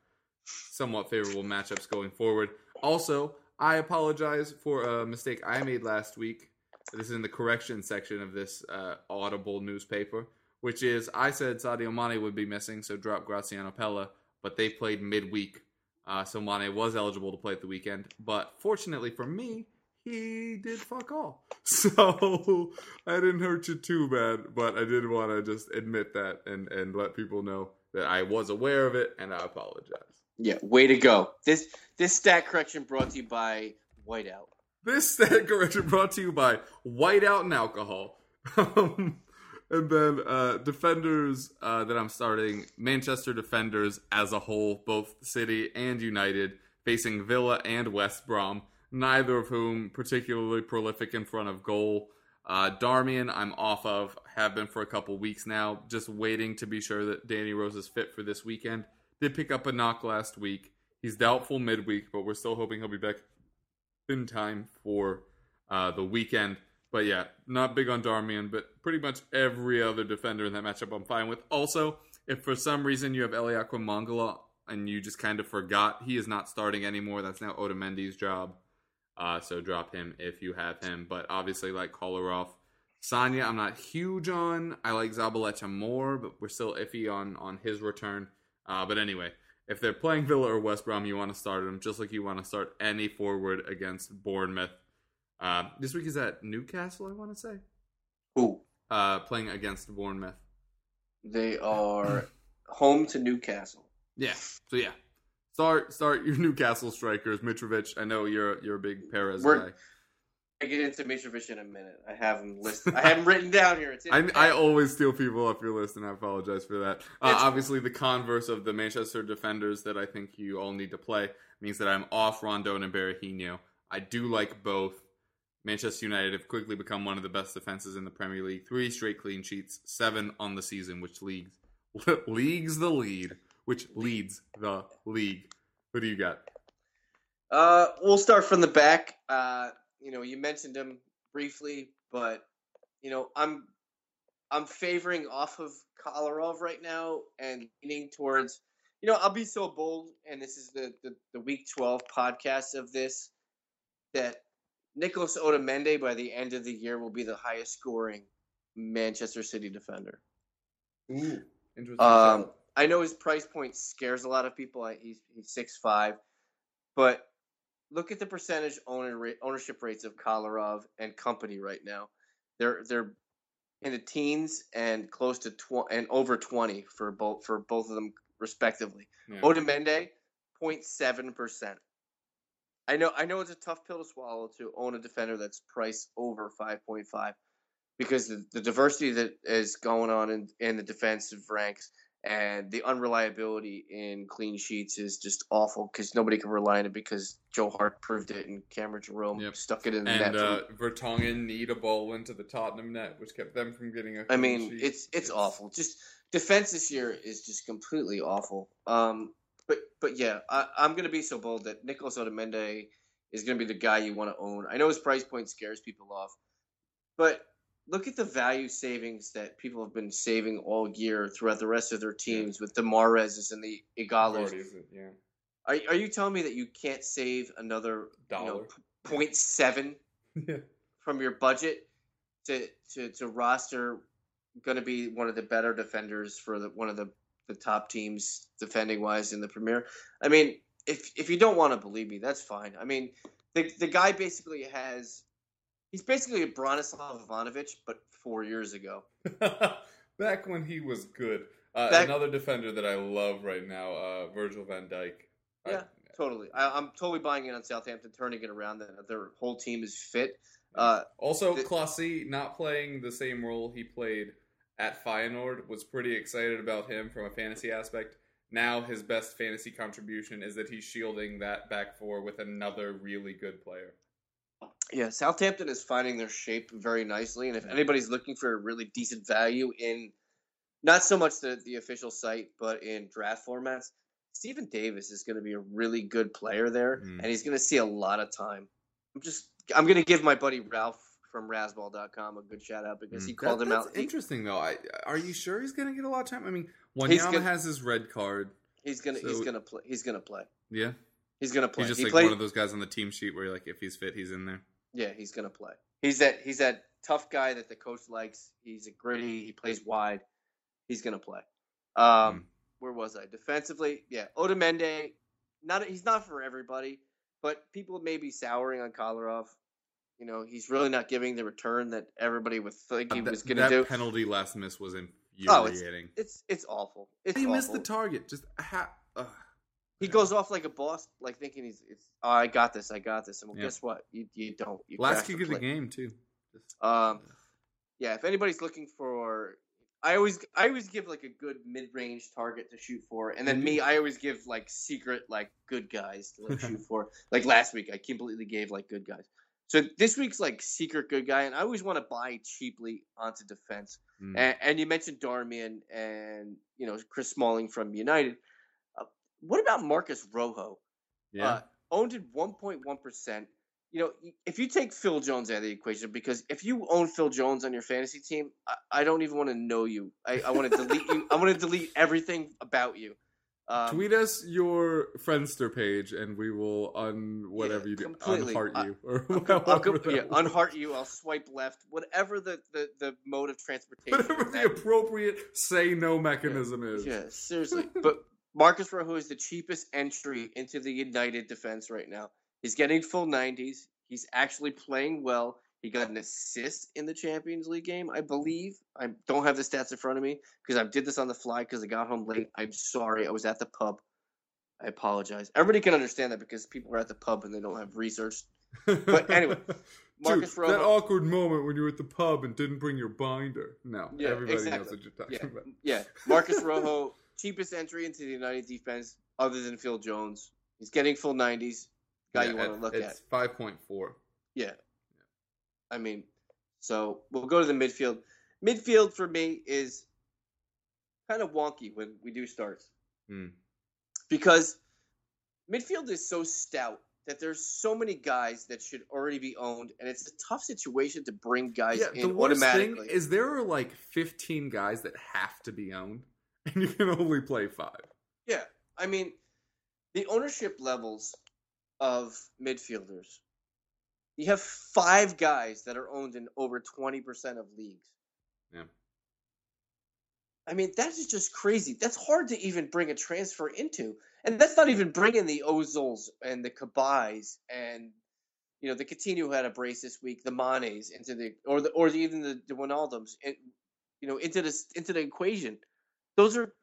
Speaker 1: Somewhat favorable matchups going forward. Also, I apologize for a mistake I made last week. This is in the correction section of this uh, Audible newspaper, which is I said Sadio Mane would be missing, so drop Graziano Pelle, but they played midweek, uh, so Mane was eligible to play at the weekend. But fortunately for me, he did fuck all. So I didn't hurt you too bad, but I did want to just admit that and, and let people know that I was aware of it and I apologize.
Speaker 2: Yeah, way to go. This this stat correction brought to you by Whiteout.
Speaker 1: This stat correction brought to you by Whiteout and Alcohol. Um, and then uh, defenders uh, that I'm starting Manchester defenders as a whole, both City and United, facing Villa and West Brom, neither of whom particularly prolific in front of goal. Uh, Darmian, I'm off of, have been for a couple weeks now, just waiting to be sure that Danny Rose is fit for this weekend. Did pick up a knock last week. He's doubtful midweek, but we're still hoping he'll be back in time for uh, the weekend. But yeah, not big on Darmian, but pretty much every other defender in that matchup I'm fine with. Also, if for some reason you have Eliaquim Mangala and you just kind of forgot, he is not starting anymore. That's now Otamendi's job. Uh, so drop him if you have him. But obviously, like Kolarov, Sagna, I'm not huge on. I like Zabaleta more, but we're still iffy on on his return. Uh, but anyway, if they're playing Villa or West Brom, you want to start them just like you want to start any forward against Bournemouth. Uh, this week is at Newcastle, I want to say.
Speaker 2: Who?
Speaker 1: Uh, playing against Bournemouth.
Speaker 2: They are home to Newcastle.
Speaker 1: Yeah. So yeah, start start your Newcastle strikers. Mitrovic. I know you're you're a big Perez
Speaker 2: We're-
Speaker 1: guy.
Speaker 2: I get into Mitrovic in a minute. I have him listed. I have him written down here. It's in
Speaker 1: I, I always steal people off your list, and I apologize for that. Uh, obviously, the converse of the Manchester defenders that I think you all need to play means that I'm off Rondon and Berahino. I do like both. Manchester United have quickly become one of the best defenses in the Premier League. Three straight clean sheets, seven on the season, which leagues leagues the lead, which leads the league. Who do you got?
Speaker 2: Uh, we'll start from the back. Uh, you know, you mentioned him briefly, but you know, I'm I'm favoring off of Kolarov right now and leaning towards. You know, I'll be so bold, and this is the the, the week twelve podcast of this that Nicholas Otamendi by the end of the year will be the highest scoring Manchester City defender.
Speaker 1: Ooh, interesting.
Speaker 2: Um, I know his price point scares a lot of people. He's he's six five, but look at the percentage owner rate, ownership rates of Kolarov and company right now. They're they're in the teens and close to tw- and over twenty for both for both of them respectively.
Speaker 1: Yeah.
Speaker 2: Otamendi, 0.7 percent. I know I know it's a tough pill to swallow to own a defender that's priced over five point five because the, the diversity that is going on in, in the defensive ranks and the unreliability in clean sheets is just awful because nobody can rely on it because Joe Hart proved it and Cameron Jerome
Speaker 1: Yep.
Speaker 2: stuck it in the net.
Speaker 1: and uh, Vertonghen need a ball into the Tottenham net, which kept them from getting a.
Speaker 2: I mean,
Speaker 1: sheet.
Speaker 2: it's it's awful. Just defense this year is just completely awful. Um, but but yeah, I, I'm gonna be so bold that Nicolas Otamendi is gonna be the guy you want to own. I know his price point scares people off, but look at the value savings that people have been saving all year throughout the rest of their teams with the Mahrez's and the
Speaker 1: Ighalos. Yeah.
Speaker 2: Are, are you telling me that you can't save another you know,
Speaker 1: Dollar.
Speaker 2: p- 0.7
Speaker 1: Yeah.
Speaker 2: from your budget to to to roster going to be one of the better defenders for the one of the the top teams defending wise in the Premier. I mean, if if you don't want to believe me, that's fine. I mean, the the guy basically has he's basically a Branislav Ivanovic, but four years ago.
Speaker 1: Back when he was good. Uh,
Speaker 2: Back-
Speaker 1: another defender that I love right now, uh, Virgil van Dijk. I-
Speaker 2: Yeah. Totally, I, I'm totally buying it on Southampton, turning it around. That their whole team is fit. Uh,
Speaker 1: also, Clasie not playing the same role he played at Feyenoord was pretty excited about him from a fantasy aspect. Now his best fantasy contribution is that he's shielding that back four with another really good player.
Speaker 2: Yeah, Southampton is finding their shape very nicely, and if anybody's looking for a really decent value in not so much the, the official site, but in draft formats, Steven Davis is going to be a really good player there,
Speaker 1: Mm.
Speaker 2: and he's going to see a lot of time. I'm just I'm going to give my buddy Ralph from Razzball.com. A good shout out because he
Speaker 1: Mm.
Speaker 2: called
Speaker 1: That-
Speaker 2: him out.
Speaker 1: Interesting though. I, are you sure he's gonna get a lot of time? I mean, Wanyama
Speaker 2: gonna-
Speaker 1: has his red card.
Speaker 2: he's gonna he's gonna play. He's gonna play.
Speaker 1: Yeah,
Speaker 2: He's gonna play.
Speaker 1: he's just
Speaker 2: he
Speaker 1: like
Speaker 2: played,
Speaker 1: one of those guys on the team sheet where like if he's fit, he's in there.
Speaker 2: Yeah, he's gonna play. He's that he's that tough guy that the coach likes. He's a gritty. He plays wide. He's gonna play. Um,
Speaker 1: Mm.
Speaker 2: where was I? Defensively, yeah, Otamendi. Not he's not for everybody, but people may be souring on Kolarov. You know, he's really not giving the return that everybody would think he
Speaker 1: That-
Speaker 2: was gonna
Speaker 1: that
Speaker 2: do.
Speaker 1: penalty last miss was
Speaker 2: Oh, it's-
Speaker 1: infuriating.
Speaker 2: It's it's awful. It's
Speaker 1: he
Speaker 2: awful.
Speaker 1: missed the target. Just ha- ugh.
Speaker 2: He goes off like a boss, like thinking he's. It's, oh, I got this. I got this. And well,
Speaker 1: Yeah.
Speaker 2: guess what? You you don't. You
Speaker 1: last
Speaker 2: crash
Speaker 1: kick
Speaker 2: the
Speaker 1: of the game too.
Speaker 2: Um, yeah, if anybody's looking for, I always I always give like a good mid range target to shoot for, and then me, I always give like secret like good guys to like shoot for. Like last week, I completely gave like good guys. So this week's like secret good guy, and I always want to buy cheaply onto defense.
Speaker 1: Mm.
Speaker 2: And, and you mentioned Darmian and you know Chris Smalling from United. What about Marcos Rojo?
Speaker 1: yeah.
Speaker 2: Uh, owned at 1.1 percent. You know, if you take Phil Jones out of the equation, because if you own Phil Jones on your fantasy team, I, I don't even want to know you. I, I want to delete you. I want to delete everything about you. Um,
Speaker 1: Tweet us your Friendster page, and we will un whatever
Speaker 2: Yeah,
Speaker 1: you do
Speaker 2: completely.
Speaker 1: unheart
Speaker 2: I-
Speaker 1: you or
Speaker 2: I'll, I'll yeah, unheart you. I'll swipe left. Whatever the, the, the mode of transportation.
Speaker 1: whatever the appropriate say no mechanism is.
Speaker 2: Yeah, seriously. but Marcos Rojo is the cheapest entry into the United defense right now. He's getting full 90s. He's actually playing well. He got an assist in the Champions League game, I believe. I don't have the stats in front of me because I did this on the fly because I got home late. I'm sorry. I was at the pub. I apologize. Everybody can understand that because people are at the pub and they don't have research. But anyway, Marcus
Speaker 1: Dude, that awkward moment when you were at the pub and didn't bring your binder. No,
Speaker 2: Yeah,
Speaker 1: everybody knows
Speaker 2: exactly.
Speaker 1: what you're talking
Speaker 2: Yeah,
Speaker 1: about.
Speaker 2: yeah. Marcos Rojo, cheapest entry into the United defense other than Phil Jones. He's getting full 90s. Guy you want to look
Speaker 1: it's
Speaker 2: at.
Speaker 1: five point four.
Speaker 2: Yeah. I mean, so we'll go to the midfield. Midfield for me is kind of wonky when we do starts
Speaker 1: Hmm.
Speaker 2: because midfield is so stout that there's so many guys that should already be owned, and it's a tough situation to bring guys
Speaker 1: Yeah,
Speaker 2: in
Speaker 1: the worst thing
Speaker 2: automatically.
Speaker 1: is there are like 15 guys that have to be owned, and you can only play five.
Speaker 2: Yeah, I mean, the ownership levels of midfielders. You have five guys that are owned in over twenty percent of leagues.
Speaker 1: Yeah.
Speaker 2: I mean, that is just crazy. That's hard to even bring a transfer into, and that's not even bringing the Ozils and the Kabais and you know the Coutinho who had a brace this week, the Manes into the or the or the, even the, the Wijnaldums, you know, into this into the equation. Those are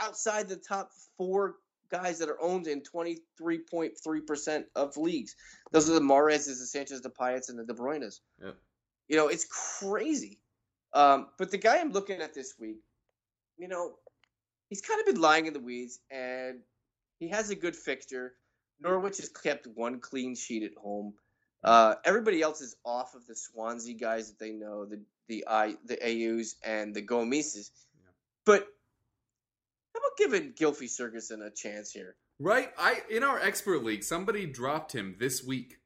Speaker 2: outside the top four guys that are owned in 23.3% of leagues. Those are the Mahrez, the Sanchez, the Payets, and the De Bruyne's.
Speaker 1: Yeah.
Speaker 2: You know, it's crazy. Um, but the guy I'm looking at this week, you know, he's kind of been lying in the weeds, and he has a good fixture. Norwich has kept one clean sheet at home. Uh, everybody else is off of the Swansea guys that they know, the the I the Ayews and the Gomises.
Speaker 1: Yeah.
Speaker 2: But giving Gylfi Sigurdsson a chance here?
Speaker 1: Right? I in our expert league, somebody dropped him this week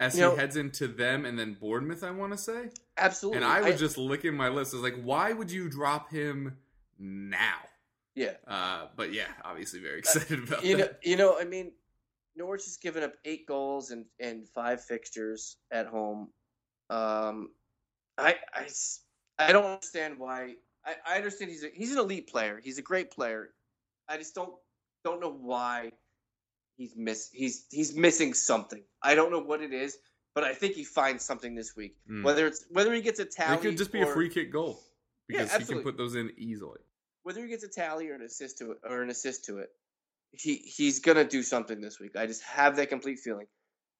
Speaker 1: as
Speaker 2: You
Speaker 1: he
Speaker 2: know-
Speaker 1: heads into them and then Bournemouth. I want to say,
Speaker 2: Absolutely.
Speaker 1: and I was just licking my lips. I was like, why would you drop him now?
Speaker 2: yeah.
Speaker 1: Uh, but yeah, obviously very excited about
Speaker 2: You know, you know, I mean, Norwich has given up eight goals and, and five fixtures at home. Um, I, I, I don't understand why. I, I understand he's a, he's an elite player. He's a great player. I just don't don't know why he's miss he's he's missing something. I don't know what it is, but I think he finds something this week.
Speaker 1: Mm.
Speaker 2: Whether it's whether he gets a tally,
Speaker 1: It could just be a
Speaker 2: or-
Speaker 1: free kick goal
Speaker 2: Yeah,
Speaker 1: because he can put those in easily.
Speaker 2: whether he gets a tally or an assist to it or an assist to it, he he's gonna do something this week. I just have that complete feeling.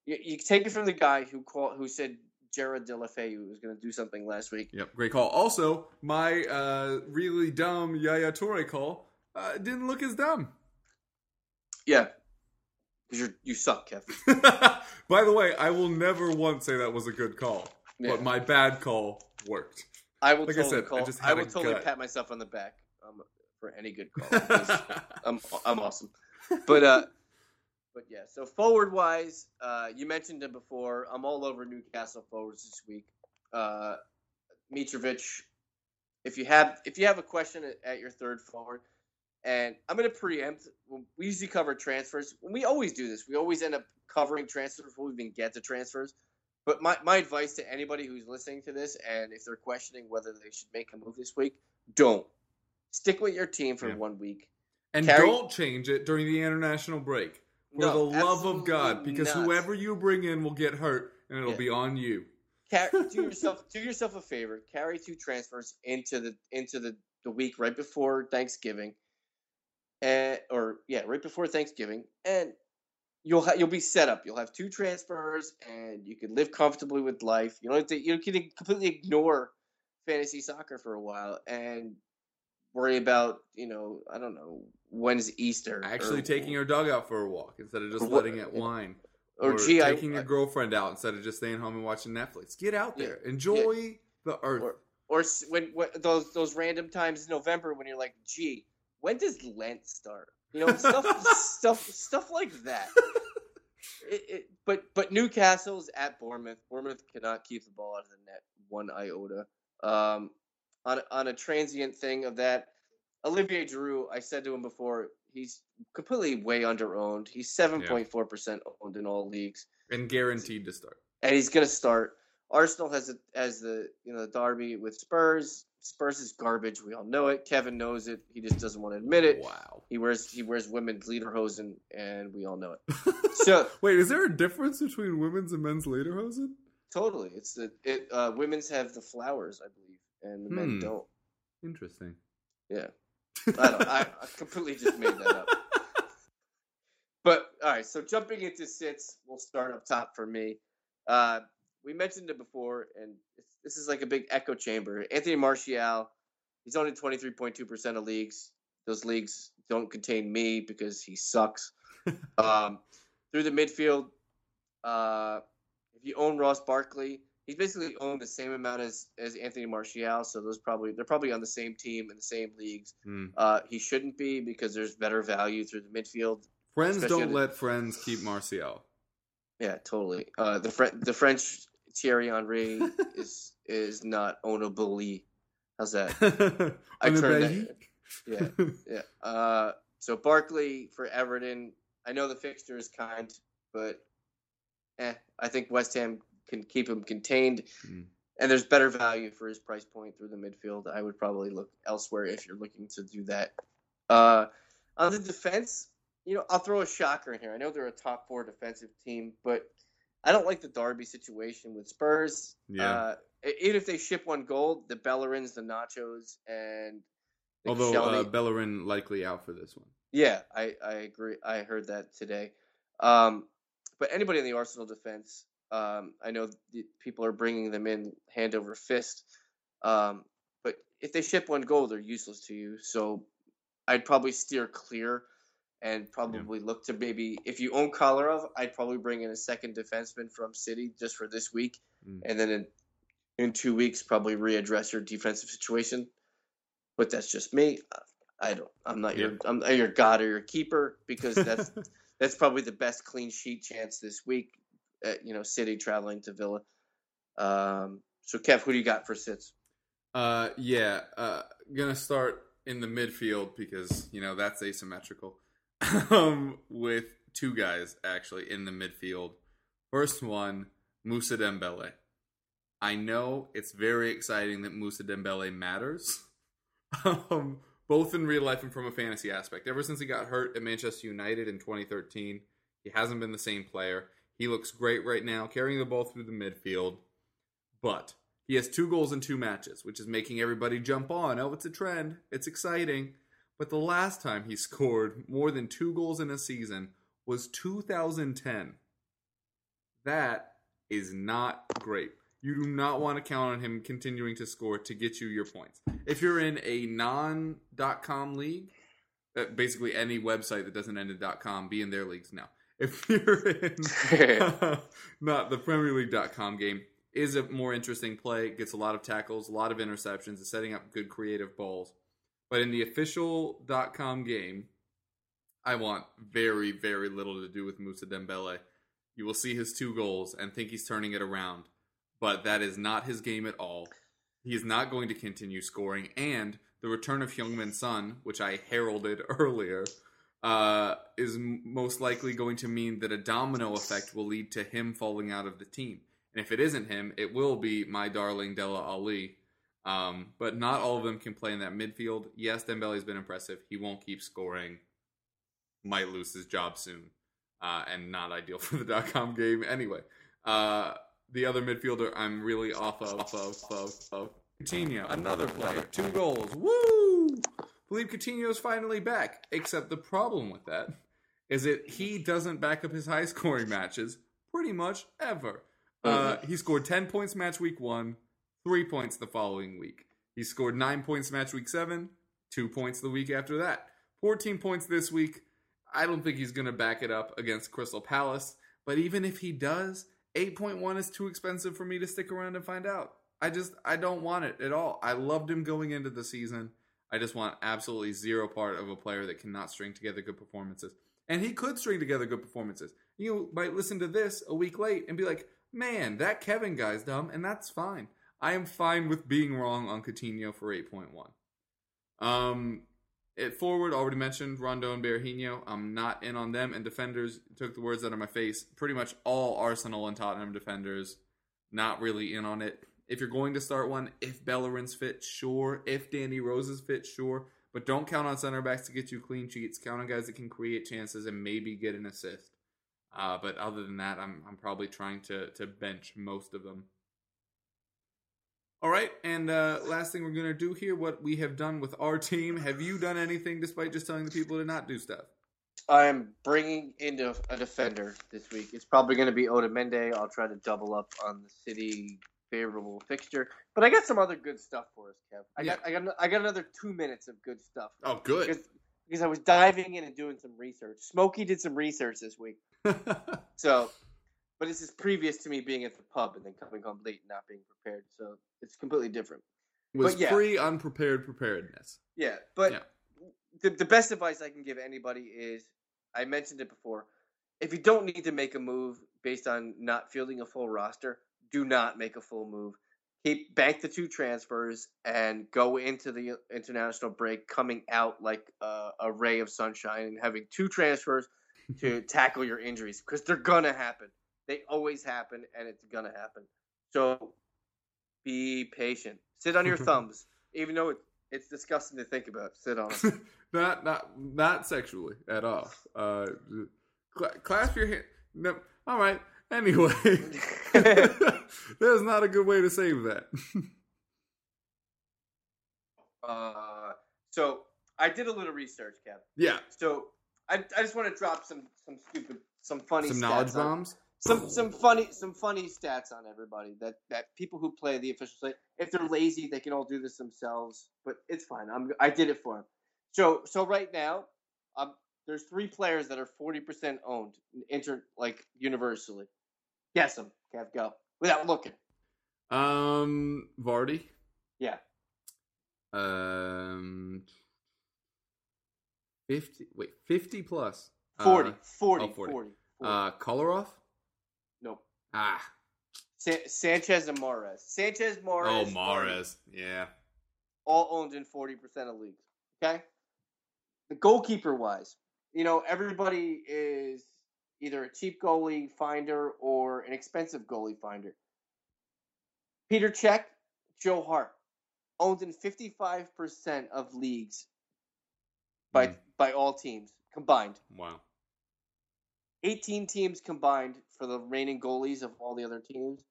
Speaker 2: You, you take it from the guy who called who said Gerard Deulofeu was gonna do something last week.
Speaker 1: Yep, great call. Also, my uh, really dumb Yaya Toure call uh, didn't look as dumb.
Speaker 2: Yeah, because you you suck, Kev.
Speaker 1: By the way, I will never once say that was a good call,
Speaker 2: Yeah.
Speaker 1: but my bad call worked.
Speaker 2: I will
Speaker 1: like I
Speaker 2: totally
Speaker 1: said, I
Speaker 2: call.
Speaker 1: just
Speaker 2: I, will totally
Speaker 1: gut.
Speaker 2: pat myself on the back um, for any good call. I'm I'm awesome. But uh, but yeah. So forward wise, uh, you mentioned it before. I'm all over Newcastle forwards this week. uh, Mitrovic. If you have if you have a question at, at your third forward, and I'm going to preempt. We usually cover transfers. We always do this. We always end up covering transfers before we even get to transfers. But my, my advice to anybody who's listening to this, and if they're questioning whether they should make a move this week, don't stick with your team for
Speaker 1: Yeah.
Speaker 2: one week.
Speaker 1: And
Speaker 2: Carry-
Speaker 1: don't change it during the international break. For
Speaker 2: No,
Speaker 1: the love of God, because
Speaker 2: not.
Speaker 1: whoever you bring in will get hurt, and it'll
Speaker 2: Yeah.
Speaker 1: be on you.
Speaker 2: Car- do yourself do yourself a favor. Carry two transfers into the into the, the week right before Thanksgiving, and or yeah, right before Thanksgiving, and you'll ha- you'll be set up. You'll have two transfers, and you can live comfortably with life. You don't have to, you can completely ignore fantasy soccer for a while and worry about you know I don't know when's Easter.
Speaker 1: Actually,
Speaker 2: or-
Speaker 1: taking your dog out for a walk instead of just
Speaker 2: Or what-
Speaker 1: letting it whine.
Speaker 2: or, gee,
Speaker 1: taking
Speaker 2: I,
Speaker 1: your girlfriend out instead of just staying home and watching Netflix. Get out
Speaker 2: Yeah,
Speaker 1: there, enjoy the earth.
Speaker 2: or or when, when those those random times in November when you're like, gee, when does Lent start? You know, stuff stuff stuff like that. It, it, but but Newcastle's at Bournemouth. Bournemouth cannot keep the ball out of the net one iota. Um, on on a transient thing of that, Olivier Giroud. I said to him before, he's completely way under owned. He's seven point four percent owned in all leagues
Speaker 1: and guaranteed to start.
Speaker 2: and he's going to start. Arsenal has a, as the you know the derby with Spurs. Spurs is garbage. We all know it. Kevin knows it. He just doesn't want to admit it.
Speaker 1: Wow.
Speaker 2: He wears he wears women's lederhosen, and we all know it. So
Speaker 1: Wait, is there a difference between women's and men's lederhosen?
Speaker 2: totally, it's the it. Uh, women's have the flowers, I believe, and the men
Speaker 1: Hmm.
Speaker 2: don't.
Speaker 1: Interesting.
Speaker 2: Yeah, I don't. I, I completely just made that up. But all right, so jumping into sits, we'll start up top for me. Uh, we mentioned it before, and it's, this is like a big echo chamber. Anthony Martial, he's only twenty three point two percent of leagues. Those leagues don't contain me because he sucks. um, through the midfield, uh, if you own Ross Barkley, he's basically owned the same amount as as Anthony Martial. So those probably they're probably on the same team in the same leagues.
Speaker 1: Hmm.
Speaker 2: Uh, he shouldn't be because there's better value through the midfield.
Speaker 1: Friends don't
Speaker 2: the-
Speaker 1: let friends keep Martial.
Speaker 2: Yeah, totally. Uh, the Fre- the French Thierry Henry is is not ownably. How's that? I turned that. Yeah, yeah. Uh, so Barkley for Everton. I know the fixture is kind, but eh, I think West Ham can keep him contained.
Speaker 1: Mm.
Speaker 2: And there's better value for his price point through the midfield. I would probably look elsewhere if you're looking to do that. Uh, on the defense, you know, I'll throw a shocker in here. I know they're a top four defensive team, but I don't like the Derby situation with Spurs.
Speaker 1: Yeah.
Speaker 2: Uh, even if they ship one goal, the Bellerins, the Nachos, and the
Speaker 1: Although
Speaker 2: Koscielny-
Speaker 1: uh, Bellerin likely out for this one.
Speaker 2: yeah, I, I agree. I heard that today. Um, but anybody in the Arsenal defense, um, I know the people are bringing them in hand over fist. Um, but if they ship one goal, they're useless to you. So I'd probably steer clear and probably look to maybe if you own Kolarov, I'd probably bring in a second defenseman from City just for this week,
Speaker 1: Mm.
Speaker 2: and then in in two weeks probably readdress your defensive situation. But that's just me. I don't. I'm not your. I'm not your god or your keeper because that's that's probably the best clean sheet chance this week. At, you know, City traveling to Villa. Um, so, Kev, who do you got for sits?
Speaker 1: Uh, yeah, uh, gonna start in the midfield because you know that's asymmetrical. um, with two guys actually in the midfield. First one, Musa Dembele. I know it's very exciting that Musa Dembele matters, um, both in real life and from a fantasy aspect. Ever since he got hurt at Manchester United in 2013, he hasn't been the same player. He looks great right now, carrying the ball through the midfield, but he has two goals in two matches, which is making everybody jump on. Oh, it's a trend. It's exciting. But the last time he scored more than two goals in a season was 2010. That is not great. You do not want to count on him continuing to score to get you your points. If you're in a non.com league, uh, basically any website that doesn't end in .com, be in their leagues now. If you're in not the Premier League.com game, is a more interesting play. Gets a lot of tackles, a lot of interceptions, is setting up good creative balls. But in the official.com game, I want very, very little to do with Musa Dembele. You will see his two goals and think he's turning it around. but that is not his game at all. He is not going to continue scoring, and the return of Heung-min Son, which I heralded earlier, uh, is most likely going to mean that a domino effect will lead to him falling out of the team. And if it isn't him, it will be my darling Dele Alli. Um, but not all of them can play in that midfield. Yes, Dembele's been impressive. He won't keep scoring. Might lose his job soon, uh, and not ideal for the dot com game anyway. Uh, the other midfielder I'm really off of, off of, of, of Coutinho, another player, two goals, woo! Philippe is finally back. Except the problem with that is that he doesn't back up his high scoring matches pretty much ever. Uh, he scored 10 points match week one, three points the following week. He scored nine points match week seven, two points the week after that. 14 points this week. I don't think he's going to back it up against Crystal Palace, but even if he does, 8.1 is too expensive for me to stick around and find out. I just, I don't want it at all. I loved him going into the season. I just want absolutely zero part of a player that cannot string together good performances. And he could string together good performances. You might listen to this a week late and be like, man, that Kevin guy's dumb, and that's fine. I am fine with being wrong on Coutinho for 8.1. Um, at forward, already mentioned Rondon and Berahino. I'm not in on them. And defenders took the words out of my face. Pretty much all Arsenal and Tottenham defenders, not really in on it. If you're going to start one, if Bellerin's fit, sure. If Danny Rose is fit, sure. But don't count on center backs to get you clean sheets. Count on guys that can create chances and maybe get an assist. Uh, but other than that, I'm I'm probably trying to to bench most of them. All right, and uh, last thing we're gonna do here, what we have done with our team. Have you done anything despite just telling the people to not do stuff?
Speaker 2: I'm bringing in a, defender this week. It's probably going to be Otamendi. I'll try to double up on the City favorable fixture, but I got some other good stuff for us, Kev. I got I got I got another two minutes of good stuff.
Speaker 1: Oh, good.
Speaker 2: Because, because I was diving in and doing some research. Smokey did some research this week, so but this is previous to me being at the pub and then coming home late and not being prepared. So it's completely different.
Speaker 1: was
Speaker 2: But yeah.
Speaker 1: free unprepared preparedness.
Speaker 2: Yeah, but
Speaker 1: Yeah.
Speaker 2: The, the best advice I can give anybody is I mentioned it before. If you don't need to make a move based on not fielding a full roster, do not make a full move. Keep bank the two transfers and go into the international break coming out like a, a ray of sunshine and having two transfers to tackle your injuries because they're gonna happen. They always happen, and it's gonna happen. So be patient. Sit on your thumbs, even though it, it's disgusting to think about. Sit on them.
Speaker 1: not not not sexually at all. Uh, cla clasp your hand. No, all right. Anyway, there's not a good way to save that.
Speaker 2: Uh, so I did a little research, Kev.
Speaker 1: yeah,
Speaker 2: So I, I just want to drop some some stupid some funny
Speaker 1: some
Speaker 2: stats
Speaker 1: knowledge
Speaker 2: on-
Speaker 1: bombs.
Speaker 2: some some funny some funny stats on everybody that that people who play the official site if they're lazy they can all do this themselves but it's fine I'm I did it for them so so right now um there's three players that are 40% owned inter like universally guess them Kev go without looking
Speaker 1: Um, Vardy.
Speaker 2: yeah
Speaker 1: Um, fifty. Wait, fifty plus.
Speaker 2: 40
Speaker 1: Uh,
Speaker 2: 40
Speaker 1: oh, 40.
Speaker 2: 40, 40.
Speaker 1: uh Kolarov.
Speaker 2: nope
Speaker 1: Ah.
Speaker 2: Sa- Sanchez and Mahrez Sanchez Mahrez
Speaker 1: Oh. Mahrez. Yeah.
Speaker 2: all owned in 40% of leagues. Okay? The goalkeeper wise, you know, everybody is either a cheap goalie finder or an expensive goalie finder. Petr Cech, Joe Hart, owned in 55% of leagues by
Speaker 1: Hmm.
Speaker 2: by all teams combined.
Speaker 1: Wow.
Speaker 2: 18 teams combined for the reigning goalies of all the other teams.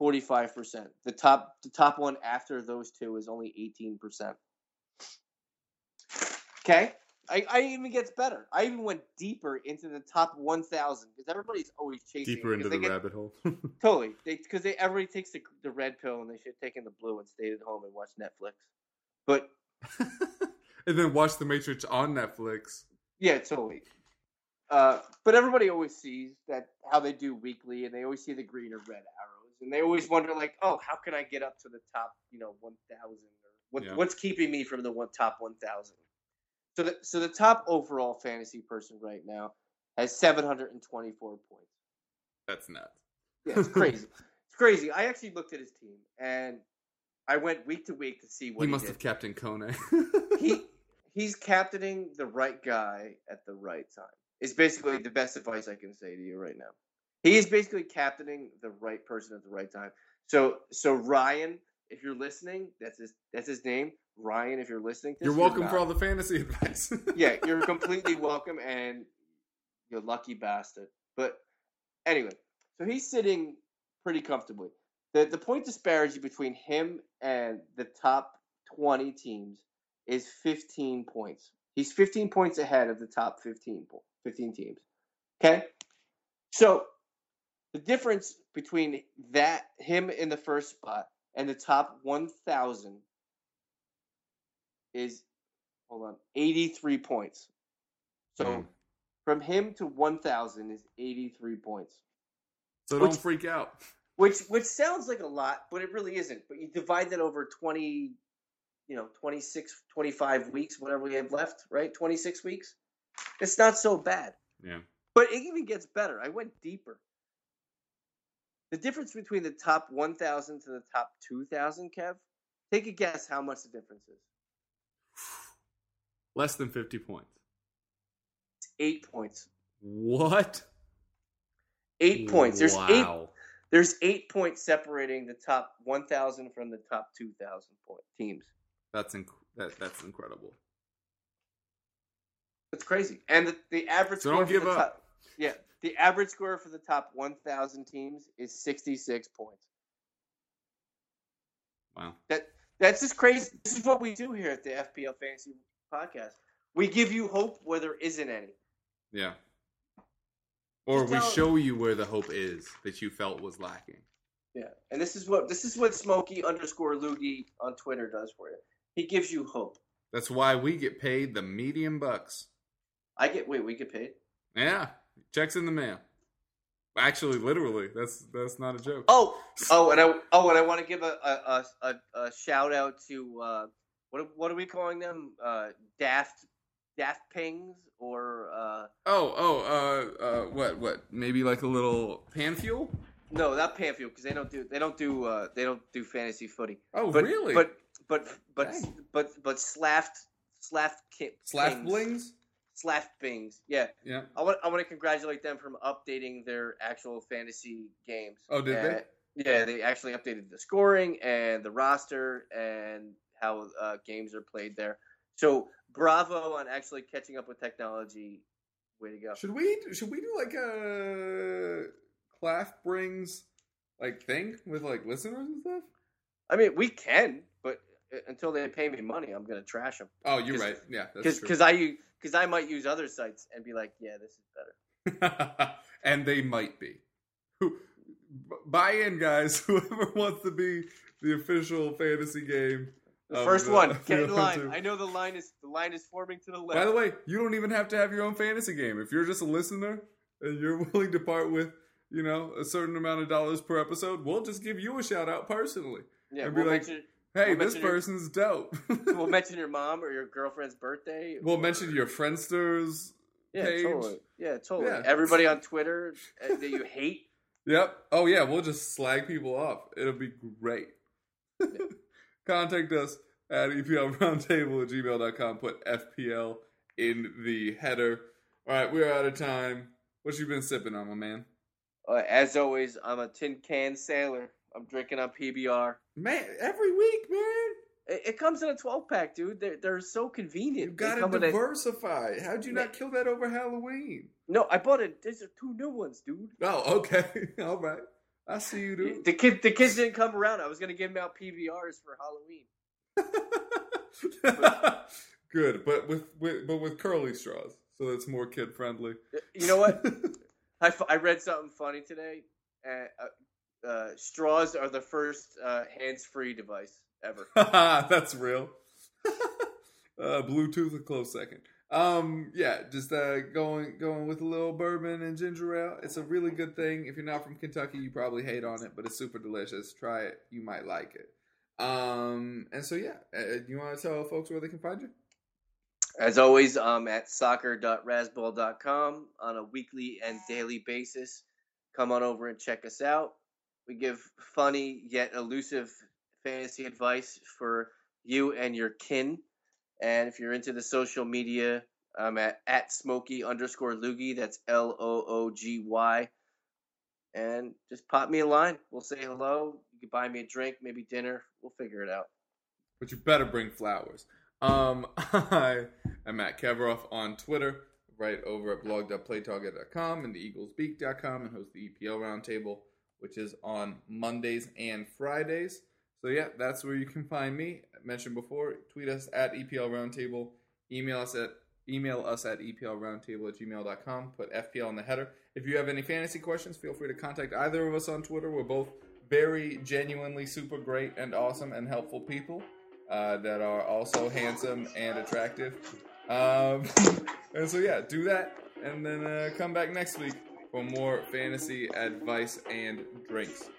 Speaker 2: 45%. The top the top one after those two is only 18%. Okay? I, I even gets better. I even went deeper into the top 1,000 because everybody's always chasing.
Speaker 1: Deeper into the
Speaker 2: get-
Speaker 1: rabbit hole.
Speaker 2: Totally, because they, everybody takes the, the red pill and they should have taken the blue and stayed at home and watched Netflix. But
Speaker 1: and then watch The Matrix on Netflix.
Speaker 2: Yeah, totally. Uh, but everybody always sees that how they do weekly, and they always see the green or red arrows, and they always wonder like, oh, how can I get up to the top, you know, one thousand, or what,
Speaker 1: Yeah.
Speaker 2: what's keeping me from the one top one thousand? So the so the top overall fantasy person right now has seven hundred and twenty four points.
Speaker 1: That's nuts.
Speaker 2: Yeah, it's crazy. it's crazy. I actually looked at his team and I went week to week to see what
Speaker 1: he
Speaker 2: he,
Speaker 1: must
Speaker 2: did.
Speaker 1: have captain Kone.
Speaker 2: he he's captaining the right guy at the right time. It's basically the best advice I can say to you right now. He is basically captaining the right person at the right time. So so Ryan, if you're listening, that's his that's his name. Ryan, if you're listening, this,
Speaker 1: You're welcome
Speaker 2: not.
Speaker 1: for all the fantasy advice.
Speaker 2: yeah, you're completely welcome, and you're lucky bastard. But anyway, so he's sitting pretty comfortably. the The point disparity between him and the top twenty teams is 15 points. He's 15 points ahead of the top 15, po- 15 teams. Okay, so the difference between that him in the first spot and the top 1,000 is hold on 83 points. So
Speaker 1: Mm.
Speaker 2: from him to 1,000 is 83 points,
Speaker 1: so don't freak out.
Speaker 2: which which sounds like a lot, but it really isn't. But you divide that over 20, you know, 26, 25 weeks, whatever we have left, right? 26 weeks. It's not so bad.
Speaker 1: Yeah.
Speaker 2: But it even gets better. I went deeper. The difference between the top 1,000 to the top 2,000, Kev, take a guess how much the difference is.
Speaker 1: Less than 50 points.
Speaker 2: Eight points.
Speaker 1: What?
Speaker 2: Eight points. There's eight.
Speaker 1: Wow.
Speaker 2: There's eight points separating the top 1,000 from the top 2,000 point teams.
Speaker 1: That's inc- that, that's incredible.
Speaker 2: That's crazy. And the, the average
Speaker 1: So
Speaker 2: score
Speaker 1: don't give
Speaker 2: the
Speaker 1: up.
Speaker 2: Top, yeah, the average score for the top 1,000 teams is 66 points.
Speaker 1: Wow.
Speaker 2: That that's just crazy. This is what we do here at the FPL Fantasy Podcast. We give you hope where there isn't any.
Speaker 1: Yeah. Or
Speaker 2: Just
Speaker 1: we
Speaker 2: tell-
Speaker 1: show you where the hope is that you felt was lacking.
Speaker 2: Yeah, and this is what this is what Smokey underscore Loogy on Twitter does for you. He gives you hope.
Speaker 1: That's why we get paid the medium bucks.
Speaker 2: I get wait, we get paid.
Speaker 1: Yeah. Checks in the mail. Actually, literally. That's that's not a joke.
Speaker 2: Oh, oh, and I oh, and I want to give a a, a, a, a shout out to uh, what what are we calling them? Uh, Daft Daft Pings or uh,
Speaker 1: Oh, oh, uh, uh, what, what? Maybe like a little pan fuel?
Speaker 2: no, not Panfield because they don't do they don't do uh, they don't do fantasy footy.
Speaker 1: Oh,
Speaker 2: But
Speaker 1: really?
Speaker 2: but but but
Speaker 1: Dang.
Speaker 2: but but Slaft Slaft Ki-
Speaker 1: Slash blings?
Speaker 2: Slaft Bings. Yeah,
Speaker 1: Yeah.
Speaker 2: I want I want to congratulate them from updating their actual fantasy games.
Speaker 1: Oh, did they?
Speaker 2: Yeah, they actually updated the scoring and the roster and how uh, games are played there. So bravo on actually catching up with technology. Way to go!
Speaker 1: Should we should we do like a Claff brings like thing with like listeners and stuff?
Speaker 2: I mean, we can, but uh, until they pay me money, I'm gonna trash them
Speaker 1: Oh, you're right. Yeah,
Speaker 2: because I because I might use other sites and be like, yeah, this is better.
Speaker 1: and they might be. Buy in, guys? Whoever wants to be the official fantasy game.
Speaker 2: The
Speaker 1: of
Speaker 2: first
Speaker 1: the-
Speaker 2: one, get
Speaker 1: the
Speaker 2: in line.
Speaker 1: Hunter.
Speaker 2: I know the line is the line is forming to the left.
Speaker 1: By the way, you don't even have to have your own fantasy game. If you're just a listener and you're willing to part with, you know, a certain amount of dollars per episode, we'll just give you a shout out personally.
Speaker 2: yeah,
Speaker 1: and be
Speaker 2: we'll
Speaker 1: like,
Speaker 2: mention
Speaker 1: Hey,
Speaker 2: We'll
Speaker 1: this
Speaker 2: mention your-
Speaker 1: person's dope.
Speaker 2: we'll mention your mom or your girlfriend's birthday.
Speaker 1: we'll
Speaker 2: or-
Speaker 1: mention your Friendsters.
Speaker 2: yeah,
Speaker 1: page.
Speaker 2: totally. Yeah, totally.
Speaker 1: Yeah.
Speaker 2: Everybody on Twitter uh, that you hate.
Speaker 1: Yep. Oh yeah, we'll just slag people off. It'll be great. Contact us at eplroundtable at gmail.com. Put FPL in the header. All right, we're out of time. What you been sipping on, my man?
Speaker 2: Uh, as always, I'm a tin can sailor. I'm drinking on PBR.
Speaker 1: Man, every week, man.
Speaker 2: It, it comes in a 12 pack, dude. They're, they're so convenient.
Speaker 1: You gotta
Speaker 2: in a-
Speaker 1: diversify. How'd you not kill that over Halloween?
Speaker 2: no, I bought it. There's two new ones, dude.
Speaker 1: Oh, okay. All right. I see you, dude.
Speaker 2: The kid, the kids didn't come around. I was gonna give them out PBRs for Halloween.
Speaker 1: Good, but with, with but with curly straws, so that's more kid friendly.
Speaker 2: You know what? I, I read something funny today. Uh, uh, uh, straws are the first uh, hands-free device ever.
Speaker 1: That's real. uh, Bluetooth a close second. Um, yeah, just uh, going going with a little bourbon and ginger ale. It's a really good thing. If you're not from Kentucky, you probably hate on it, but it's super delicious. Try it; you might like it. Um, and so yeah, uh, you want to tell folks where they can find you?
Speaker 2: As always, I'm at soccer.razzball.com on a weekly and daily basis. Come on over and check us out. We give funny yet elusive fantasy advice for you and your kin. And if you're into the social media, I'm at, at Smokey underscore Loogy. That's L O O G Y. And just pop me a line. We'll say hello. You can buy me a drink, maybe dinner. We'll figure it out.
Speaker 1: But you better bring flowers. Um, I am Matt Keveroff on Twitter, right over at blog.playtarget.com and theeaglesbeak.com and host the EPL Roundtable, which is on Mondays and Fridays. So yeah, that's where you can find me. I mentioned before, tweet us at EPL Roundtable, email us at email us at eplroundtable at gmail.com, put FPL in the header. If you have any fantasy questions, feel free to contact either of us on Twitter. We're both very genuinely super great and awesome and helpful people uh, that are also handsome and attractive. Um, and so yeah, do that, and then uh, come back next week for more fantasy advice and drinks.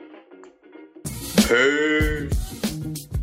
Speaker 1: Peace.